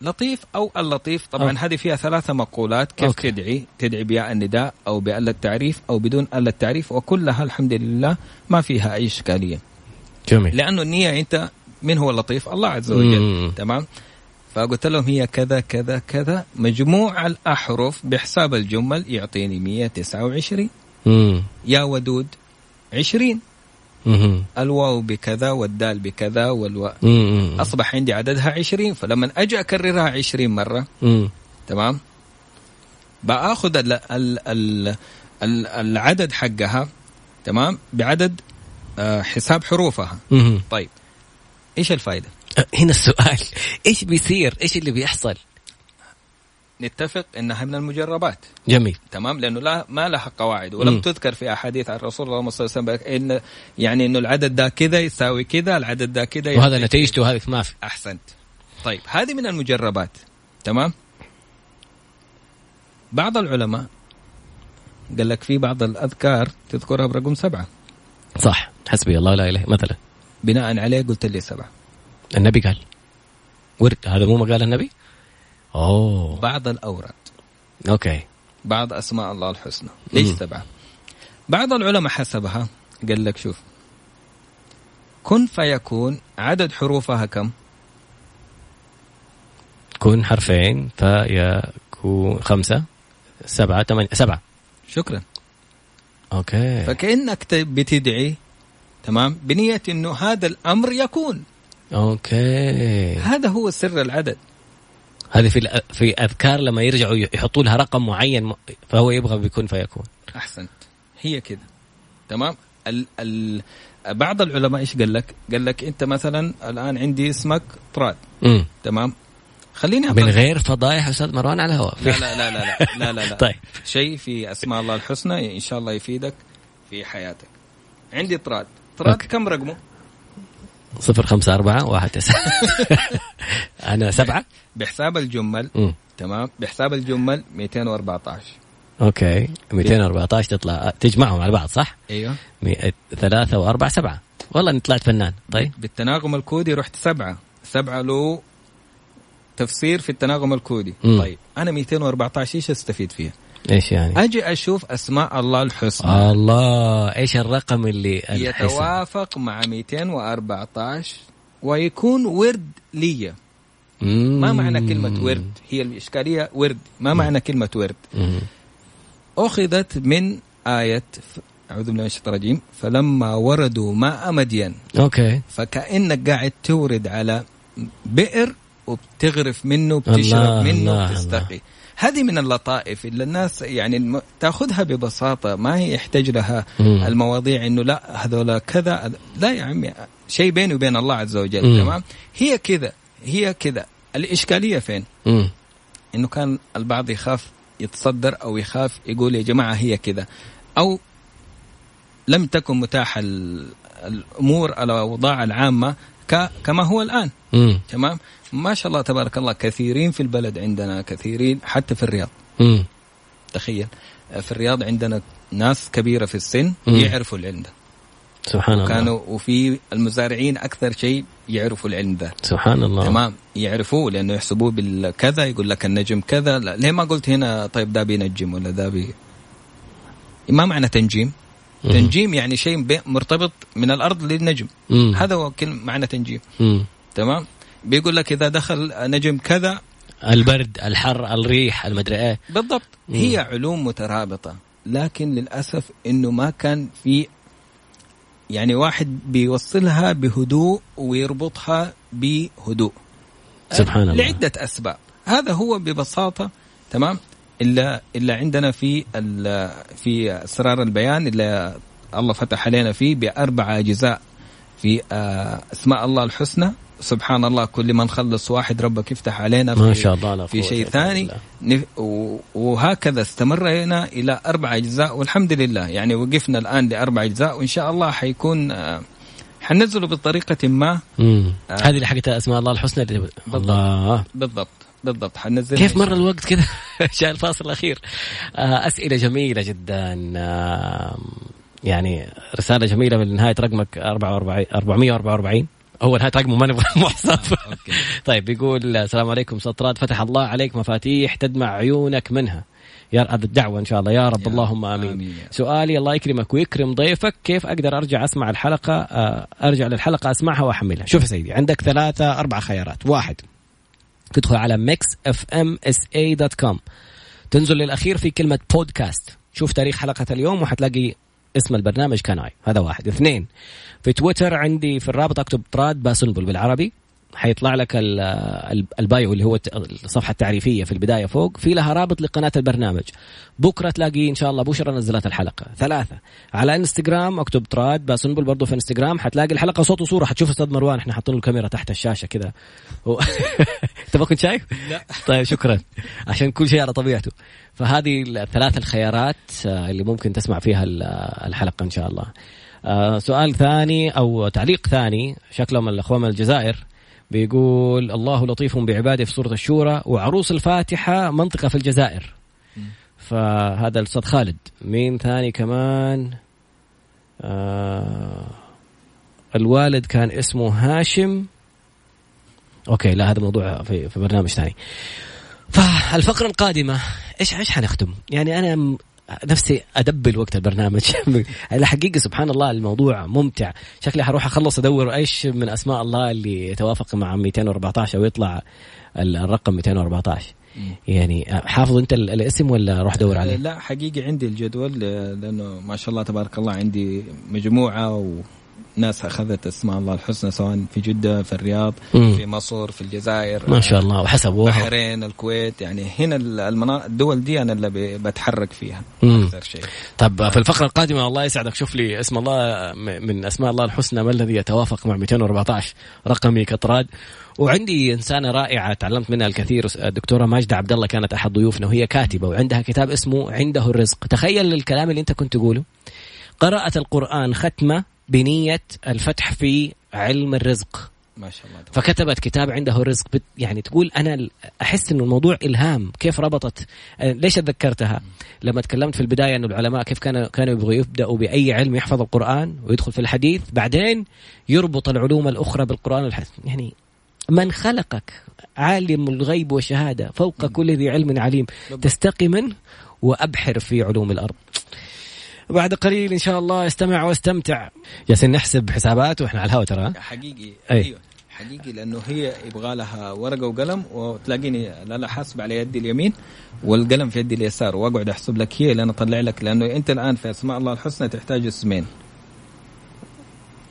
لطيف أو اللطيف. طبعا. هذه فيها ثلاثة مقولات كيف. أوكي. تدعي؟ تدعي بياء النداء أو بأل التعريف أو بدون أل التعريف وكلها الحمد لله ما فيها أي إشكالية. جميل. لأنه النية أنت من هو اللطيف؟ الله عز وجل. مم. تمام؟ فقلت لهم هي كذا كذا كذا. مجموع الأحرف بحساب الجمل يعطيني 129 امم يا ودود 20 امم الواو بكذا والدال بكذا والواو أصبح عندي عددها 20 فلما أجي أكررها 20 مرة. امم تمام؟ بآخذ ال ال ال ال العدد حقها. تمام؟ بعدد آه، حساب حروفها. امم طيب. إيش الفائده هنا السؤال إيش بيصير؟ إيش اللي بيحصل؟ نتفق إنها من المجربات. جميل. تمام؟ لأنه لا ما لها قواعد ولم مم. تذكر في أحاديث عن الرسول صلى الله عليه وسلم ان يعني إنه العدد ده كذا يساوي كذا العدد ده كذا وهذا نتيجته هذه ما في. أحسنت. طيب هذه من المجربات. تمام؟ بعض العلماء قال لك في بعض الأذكار تذكرها برقم سبعة. صح. حسبي الله لا إله مثلا. بناء عليه قلت لي سبعه النبي قال. ورد. هذا مو ما قال النبي؟ أوه. بعض الأوراد. أوكي. بعض أسماء الله الحسنى. ليش مم. سبعة؟ بعض العلماء حسبها. قال لك شوف. كن فيكون. عدد حروفها كم؟ كون حرفين. فيكون خمسة. سبعة. ثمانية سبعة. شكرا. okay. فكأنك بتدعي تمام؟ بنية إنه هذا الأمر يكون. أوكي. هذا هو سر العدد. هذه في في أذكار لما يرجعوا يحطوا لها رقم معين فهو يبغى بيكون فيكون. أحسنت. هي كده. تمام؟ ال ال بعض العلماء إيش قال لك؟ قال لك أنت مثلا الآن عندي اسمك طراد. امم تمام؟ خليني من. غير فضايح أستاذ مروان على الهواء. لا لا لا لا لا لا لا, لا. طيب. شيء في أسماء الله الحسنى إن شاء الله يفيدك في حياتك. عندي طراد. طراد okay. كم رقمه؟ صفر خمسة أربعة واحد تسعة. أنا سبعة. بحساب الجمل. امم تمام. بحساب الجمل 214 أوكي. 214 تطلع. تجمعهم على بعض صح؟ أيوه. ثلاثة وأربعة سبعة. والله إني طلعت فنان. طيب. بالتناغم الكودي رحت سبعة. سبعة له تفسير في التناغم الكودي. مم. طيب. أنا 214 إيش أستفيد فيها؟ إيش يعني؟ أجي أشوف أسماء الله الحسنى الله إيش الرقم اللي الحسن؟ يتوافق مع 214 ويكون ورد لي. ما معنى كلمة ورد هي الإشكالية ورد ما معنى كلمة ورد. أخذت من آية أعوذ بالله من الشيطان الرجيم فلما وردوا ماء مدين أوكي فكأنك قاعد تورد على بئر وبتغرف منه وبتشرب منه الله، وبتستقي هذه من اللطائف اللي الناس يعني تأخذها ببساطة ما يحتاج لها مم. المواضيع إنه لا هذول كذا لا يا عمي شيء بيني وبين الله عز وجل مم. تمام هي كذا هي كذا الإشكالية فين؟ مم. إنه كان البعض يخاف يتصدر أو يخاف يقول يا جماعة هي كذا أو لم تكن متاحة ال- الأمور الأوضاع العامة ك- كما هو الآن. مم. تمام؟ ما شاء الله تبارك الله كثيرين في البلد عندنا كثيرين حتى في الرياض. مم. تخيل. في الرياض عندنا ناس كبيرة في السن مم. يعرفوا العلم ده. سبحان الله. كانوا وفي المزارعين أكثر شيء يعرفوا العلم ده. سبحان الله. تمام؟ يعرفوه لأنه يحسبوه بالكذا يقول لك النجم كذا. لا ليه ما قلت هنا طيب ده بينجم ولا ده بي ما معنى تنجيم؟ مم. تنجيم يعني شيء مرتبط من الأرض للنجم مم. هذا هو معنى تنجيم مم. تمام بيقول لك إذا دخل نجم كذا البرد الحر الريح المدري إيه بالضبط مم. هي علوم مترابطة لكن للأسف إنه ما كان في يعني واحد بيوصلها بهدوء ويربطها بهدوء سبحان الله. لعدة أسباب هذا هو ببساطة تمام الا إلا عندنا في في اسرار البيان اللي الله فتح علينا فيه بأربع أجزاء في آه، أسماء الله الحسنى. سبحان الله كل ما نخلص واحد ربك يفتح علينا ما في- شاء الله في شيء ثاني. وهكذا استمرنا إلى أربع أجزاء والحمد لله. يعني وقفنا الآن لأربع أجزاء وإن شاء الله حيكون آه، حنزله بطريقة ما. آه. هذه اللي حقت أسماء الله الحسنى الله. بالضبط. بالضبط حنزل كيف مر الوقت كذا جاء الفاصل الأخير. آه، أسئلة جميلة جدا. آه، يعني رسالة جميلة من نهاية رقمك 44 444 هو نهايه رقمه ما نبغى محسب أوكي. طيب بيقول السلام عليكم سطرات فتح الله عليك مفاتيح تدمع عيونك منها. يا هذا الدعوة إن شاء الله. يا رب يا اللهم. آمين, آمين. سؤالي الله يكرمك ويكرم ضيفك. كيف أقدر أرجع أسمع الحلقة؟ آه، أرجع للحلقة أسمعها وأحملها. شوف يا سيدي عندك ثلاثة أربع خيارات. واحد تدخل على Mix FM SA dot com تنزل للأخير في كلمة بودكاست شوف تاريخ حلقة اليوم وحتلاقي اسم البرنامج Can I هذا واحد. اثنين في تويتر عندي في الرابط أكتب طراد باسنبل بالعربي. حيطلع لك ال- ال- ال bio اللي هو الصفحة التعريفية في البداية فوق. في لها رابط لقناة البرنامج. بكرة تلاقي إن شاء الله. بشرى نزلت الحلقة. ثلاثة. على إنستغرام أكتب طراد باسنبل برضو في إنستغرام. حتلاقي الحلقة صوت وصورة. حتشوف أستاذ مروان. إحنا حاطين الكاميرا تحت الشاشة كذا أنت ما كنت شايف؟ لا. طيب شكرا. عشان كل شيء على طبيعته. فهذه الثلاث الخيارات آه، اللي ممكن تسمع فيها ال- الحلقة إن شاء الله. آه، سؤال ثاني أو تعليق ثاني. شكله من الأخوان من الجزائر. بيقول الله لطيف بعباده في سورة الشورى وعروس الفاتحة منطقة في الجزائر. فهذا الأستاذ خالد. مين ثاني كمان؟ آه الوالد كان اسمه هاشم. أوكي لا هذا موضوع في, في برنامج ثاني. فالفقرة القادمة إيش إيش حنختم؟ يعني أنا نفسي أدبل وقت البرنامج. الحقيقة سبحان الله الموضوع ممتع. شكلي حروح أخلص أدور إيش من أسماء الله اللي يتوافق مع 214 أو يطلع ال- الرقم 214 يعني حافظ أنت ال- الاسم ولا روح دور عليه؟ لا حقيقي عندي الجدول لأنه ما شاء الله تبارك الله عندي مجموعة وناس أخذت اسماء الله الحسنى سواء في جدة في الرياض مم. في مصر في الجزائر ما شاء الله وحسبوها البحرين الكويت يعني هنا المناطق الدول دي أنا اللي بتحرك فيها مم. أكثر شيء. طب في الفقرة القادمة الله يسعدك شوف لي اسم الله من أسماء الله الحسنى ما الذي يتوافق مع 214 رقمي كطراد. وعندي إنسانة رائعة تعلمت منها الكثير الدكتورة ماجدة عبد الله كانت أحد ضيوفنا وهي كاتبة وعندها كتاب اسمه عنده الرزق. تخيل الكلام اللي أنت كنت تقوله. قرات القرآن ختمة بنية الفتح في علم الرزق. ما شاء الله. فكتبت كتاب عنده الرزق بت يعني تقول أنا أحس إنه الموضوع إلهام. كيف ربطت؟ آه، ليش اتذكرتها لما تكلمت في البداية إنه العلماء كيف كانوا كانوا يبغوا يبدأوا بأي علم يحفظ القرآن ويدخل في الحديث بعدين يربط العلوم الأخرى بالقرآن والحديث. يعني من خلقك؟ عالم الغيب والشهادة فوق كل ذي علم عليم. تستقي منه وأبحر في علوم الأرض. بعد قليل إن شاء الله استمع واستمتع. ياسين نحسب حسابات وإحنا على الهواء ترى. حقيقي أي. أيوه. حقيقي لأنه هي يبغى لها ورقة وقلم وتلاقيني لا لا حاسب على يدي اليمين والقلم في يدي اليسار وأقعد أحسب لك هي لأن أطلع لك لأنه أنت الآن في أسماء الله الحسنى تحتاج اسمين.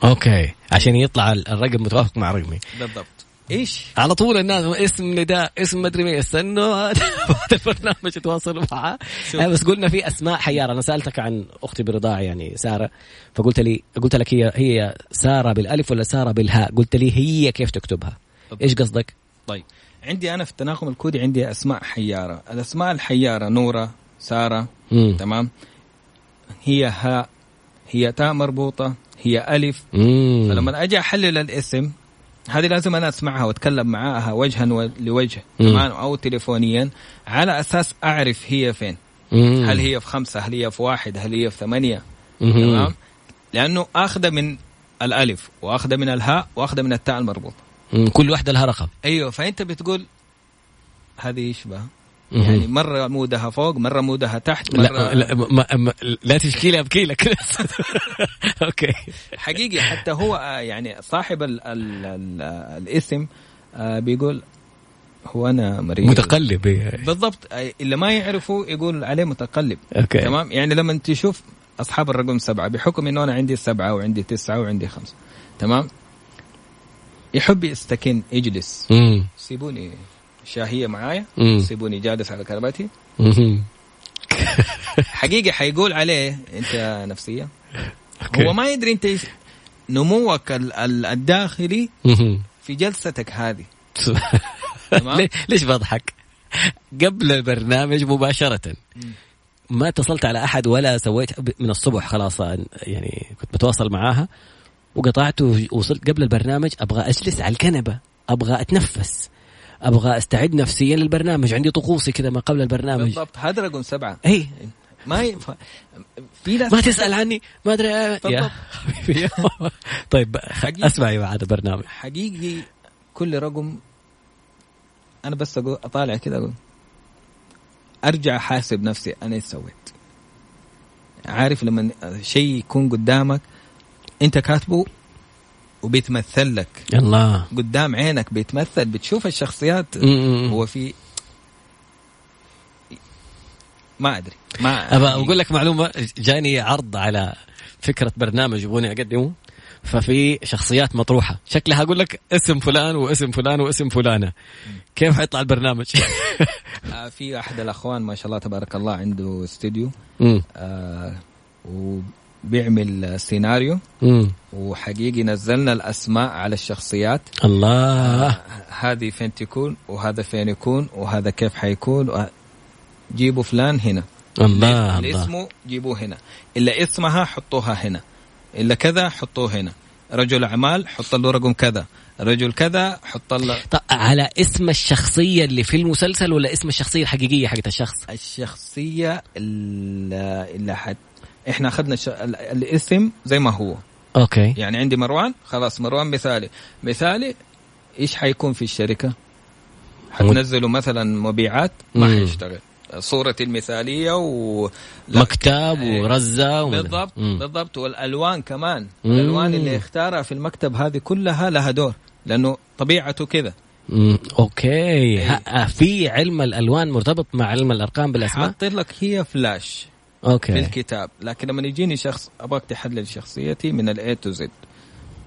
أوكي. عشان يطلع الرقم متوافق مع رقمي. بالضبط. إيش؟ على طول الناس اسم نداء اسم مدري مين. استنوا هذا البرنامج تواصلوا معاه. آه، بس قلنا في أسماء حيارة. أنا سألتك عن أختي برضاعه يعني سارة. فقلت لي قلت لك هي هي سارة بالألف ولا سارة بالهاء؟ قلت لي هي كيف تكتبها. إيش قصدك؟ طيب. عندي أنا في التناغم الكودي عندي أسماء حيارة. الأسماء الحيارة نورة سارة مم. تمام؟ هي هاء هي تاء مربوطة هي ألف. مم. فلما أجي أحلل الاسم هذه لازم أنا أسمعها وأتكلم معاها وجها لوجه. تمام أو تليفونيا على أساس أعرف هي فين مم. هل هي في خمسة هل هي في واحد هل هي في ثمانية. تمام لأنه آخذة من الألف وآخذة من الهاء وآخذة من التاء المربوطة مم. كل واحدة لها رقم أيوه فأنت بتقول هذه يشبه مم. يعني مرة مودها فوق مرة مودها تحت مرة لا لا, ما ما لا تشكي لي أبكي لك. أوكي. حقيقي حتى هو آه، يعني صاحب ال ال ال الاسم آه، بيقول هو أنا مريض. متقلب. بالضبط. آه، اللي ما يعرفه يقول عليه متقلب. okay. تمام؟ يعني لما تشوف أصحاب الرقم سبعة بحكم انه أنا عندي سبعة وعندي تسعة وعندي خمسة. تمام؟ يحب يستكن يجلس. مم. سيبوني. شاهيه معايا. سيبوني جالس على كربتي مم. حقيقي حيقول عليه أنت نفسية. هو ما يدري أنت نموك ال- ال- الداخلي. في جلستك هذه ليش بضحك؟ قبل البرنامج مباشرة ما اتصلت على أحد ولا سويت من الصبح خلاص يعني كنت بتواصل معاها وقطعت ووصلت قبل البرنامج أبغى أجلس على الكنبة أبغى أتنفس أبغى أستعد نفسيا للبرنامج. عندي طقوسي كذا ما قبل البرنامج. بالضبط. هذا رقم سبعة. اي ما ي... ف... في ناس ما تسأل عني. ما أدري. يا. حبيبي. طيب حقيقي. أسمعي بعد البرنامج. حقيقي كل رقم أنا بس أقول أطالع كذا أقول أرجع أحاسب نفسي أنا إيش سويت. عارف لما شيء يكون قدامك أنت كاتبه وبيتمثل لك. الله قدام عينك بيتمثل بتشوف الشخصيات. م- م. هو في ما أدري. ما ابى أقول لك معلومة جاني عرض على فكرة برنامج يبغوني أقدمه. ففي شخصيات مطروحة. شكلها أقول لك اسم فلان واسم فلان واسم فلانة. كيف حيطلع البرنامج؟ آه، في أحد الأخوان ما شاء الله تبارك الله عنده استوديو. مم. آه وبيعمل سيناريو. مم. وحقيقي نزلنا الأسماء على الشخصيات. الله. آه هذه فين تكون وهذا فين يكون وهذا كيف حيكون جيبوا فلان هنا. الله اللي اسمه جيبوه هنا. إلا اسمها حطوها هنا. إلا كذا حطوه هنا. رجل أعمال حط له رقم كذا. رجل كذا حط له. طب على اسم الشخصية اللي في المسلسل ولا اسم الشخصية الحقيقية حقت الشخص؟ الشخصية اللي, اللي حد إحنا أخذنا الاسم زي ما هو. okay. يعني عندي مروان خلاص مروان مثالي. مثالي إيش حيكون في الشركة؟ حتنزلوا مثلا مبيعات ما. حيشتغل. صورتي المثالية و مكتب إيه. ورزة ومن- بالضبط مم. بالضبط. والألوان كمان. مم. الألوان اللي اختارها في المكتب هذه كلها لها دور لأنه طبيعته كذا. مم. okay. ها في علم الألوان مرتبط مع علم الأرقام بالأسماء؟ حاطين لك هي flash. Okay. الكتاب. لكن لما يجيني شخص أبغاك تحلل شخصيتي من ال A to Z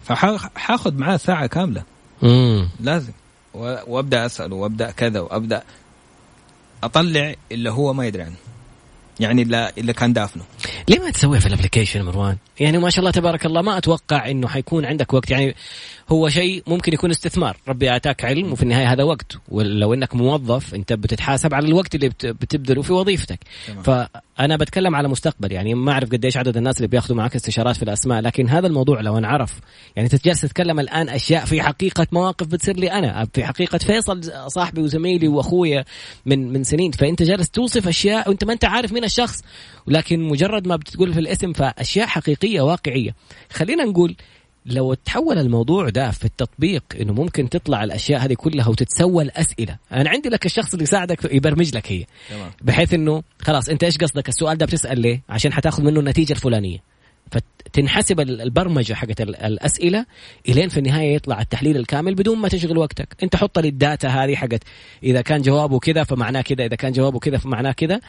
فحاخذ معاه ساعة كاملة. امم لازم. وأبدأ اساله وأبدأ كذا وأبدأ أطلع اللي هو ما يدري عنه. يعني اللي, اللي كان دافنه. ليه ما تسويها في ال application مروان؟ يعني ما شاء الله تبارك الله ما أتوقع إنه حيكون عندك وقت. يعني هو شيء ممكن يكون استثمار، ربي آتاك علم وفي النهاية هذا وقت، ولو إنك موظف أنت بتتحاسب على الوقت اللي بت- بتبذله في وظيفتك. تمام. فأنا بتكلم على مستقبل. يعني ما أعرف قديش عدد الناس اللي بياخذوا معك استشارات في الأسماء، لكن هذا الموضوع لو انعرف. يعني أنت جالس تتكلم الآن أشياء في حقيقة مواقف بتصير لي أنا، في حقيقة فيصل صاحبي وزميلي وأخويا من من سنين، فأنت جالس توصف أشياء وأنت ما أنت عارف مين الشخص، ولكن مجرد ما بتقول في الاسم فأشياء حقيقية واقعية. خلينا نقول لو تحول الموضوع ده في التطبيق إنه ممكن تطلع الأشياء هذه كلها وتتسوى الأسئلة. أنا عندي لك الشخص اللي يساعدك يبرمج لك هي. تمام. بحيث إنه خلاص أنت إيش قصدك؟ السؤال ده بتسأل ليه؟ عشان حتاخذ منه النتيجة الفلانية. فتنحسب ال- البرمجة حقت ال- الأسئلة إلين في النهاية يطلع التحليل الكامل بدون ما تشغل وقتك. أنت حط لي ال data هذه حقت إذا كان جوابه كذا فمعناه كذا إذا كان جوابه كذا فمعناه كذا.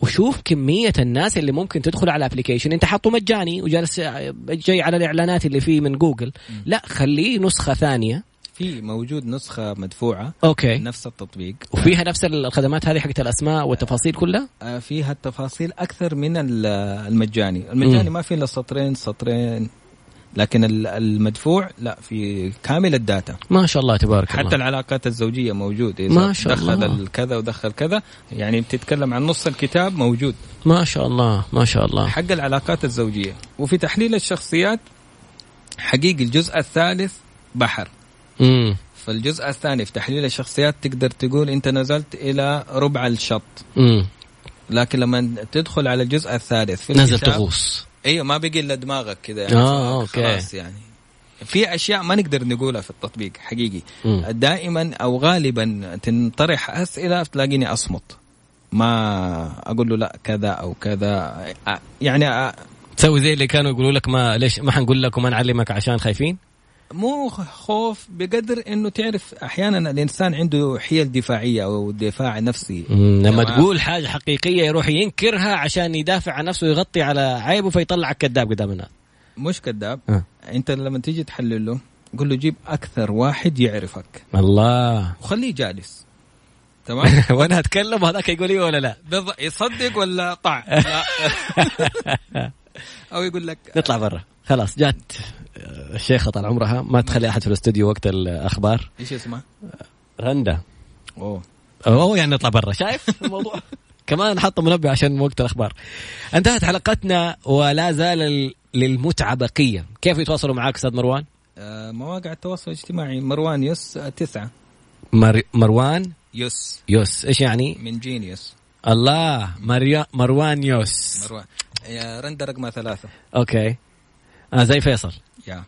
وشوف كمية الناس اللي ممكن تدخل على ال application انت حاطه مجاني وجالس جاي على الإعلانات اللي فيه من جوجل. لا خليه نسخة ثانية. في موجود نسخة مدفوعة. okay. نفس التطبيق. وفيها نفس الخدمات هذه حقت الأسماء والتفاصيل كلها؟ آه، فيها التفاصيل أكثر من ال- المجاني. المجاني مم. ما في إلا سطرين سطرين. لكن ال- المدفوع لا في كامل الداتا. ما شاء الله تبارك حتى الله. العلاقات الزوجية موجود. إذا ما شاء دخل الله. الكذا ودخل كذا يعني بتتكلم عن نص الكتاب موجود. ما شاء الله ما شاء الله. حق العلاقات الزوجية. وفي تحليل الشخصيات حقيقي الجزء الثالث بحر. امم فالجزء الثاني في تحليل الشخصيات تقدر تقول أنت نزلت إلى ربع الشط. امم لكن لما تدخل على الجزء الثالث في نزل تغوص أيوه ما بقي إلا دماغك كذا يعني. آه، أوكي. خلاص يعني. في أشياء ما نقدر نقولها في التطبيق حقيقي. مم. دائما أو غالبا تنطرح أسئلة تلاقيني أصمت. ما أقول له لا كذا أو كذا. يعني آه، تسوي زي اللي كانوا يقولوا لك ما ليش ما حنقول لك وما نعلمك عشان خايفين؟ مو خوف بقدر إنه تعرف أحيانا الإنسان عنده حيل دفاعية أو دفاع نفسي. لما. تقول حاجة حقيقية يروح ينكرها عشان يدافع عن نفسه ويغطي على عيبه فيطلعك كذاب قدام الناس. مش كذاب. آه. أنت لما تيجي تحلل له قول له جيب أكثر واحد يعرفك. الله. وخليه جالس. تمام؟ وأنا أتكلم وهذاك يقول إيه ولا لا؟ يصدق ولا طع لا. أو يقول لك نطلع برا. خلاص جات آه، الشيخة طال عمرها ما تخلي أحد في الاستوديو وقت الأخبار. إيش اسمه؟ رندا. أوه. أوه يعني نطلع برا. شايف الموضوع؟ كمان حط منبه عشان وقت الأخبار. انتهت حلقتنا ولا زال ال- للمتعة بقية. كيف يتواصلوا معك أستاذ مروان؟ آه، مواقع التواصل الاجتماعي. مروان يس آه، تسعة. مر... مروان يس. يوس إيش يعني؟ من genius الله مريا... مروان يوس مروان. يا رندا رقم ثلاثة. okay. آه زي فيصل. يا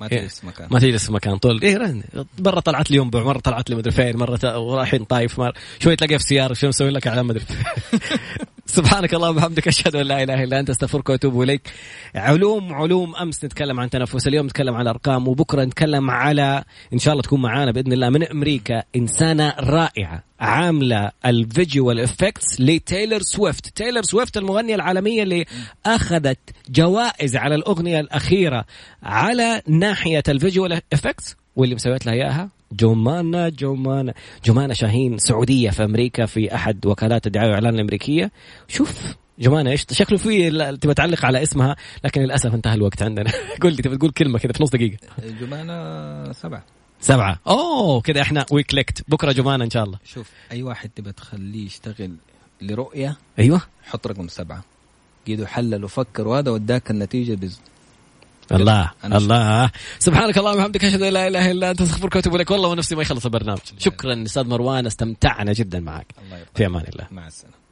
ما إيه. تجلس مكان. ما تجلس في مكان. طول إيه رن. مره طلعت لي ينبع مره طلعت لي مدري فين مرة ت... ورايحين طايف مر... شوي تلاقيها في سياره شو مسوي لك اعلان مدري سبحانك اللهم وبحمدك أشهد أن لا إله إلا أنت أستغفرك وأتوب إليك. علوم علوم أمس نتكلم عن تنفس اليوم نتكلم عن ارقام وبكرة نتكلم على إن شاء الله تكون معانا بإذن الله من أمريكا إنسانة رائعة عاملة ال visual effects لتايلر سويفت. تايلر سويفت المغنية العالمية اللي أخذت جوائز على الأغنية الأخيرة على ناحية ال visual effects واللي مسويت لها إياها؟ جومانا جومانا جومانا شاهين سعودية في أمريكا في أحد وكالات الدعاية والإعلان الأمريكية. شوف جمانة إيش؟ شكله في تبى تعلق على اسمها لكن للأسف انتهى الوقت عندنا. قول لي تبى تقول كلمة كذا في نص دقيقة. جمانة سبعة. سبعة. أوه كذا إحنا we clicked بكرة جمانة إن شاء الله. شوف أي واحد تبى تخليه يشتغل لرؤية أيوه. حط رقم سبعة. قيدوا حلل وفكر وهذا وداك النتيجة بز الله الله. سبحانك اللهم وبحمدك أشهد أن لا إله إلا أنت أستغفرك وأتوب إليك. والله ونفسي ما يخلص البرنامج. شكرا أستاذ مروان استمتعنا جدا معك. في أمان الله. مع السلامة.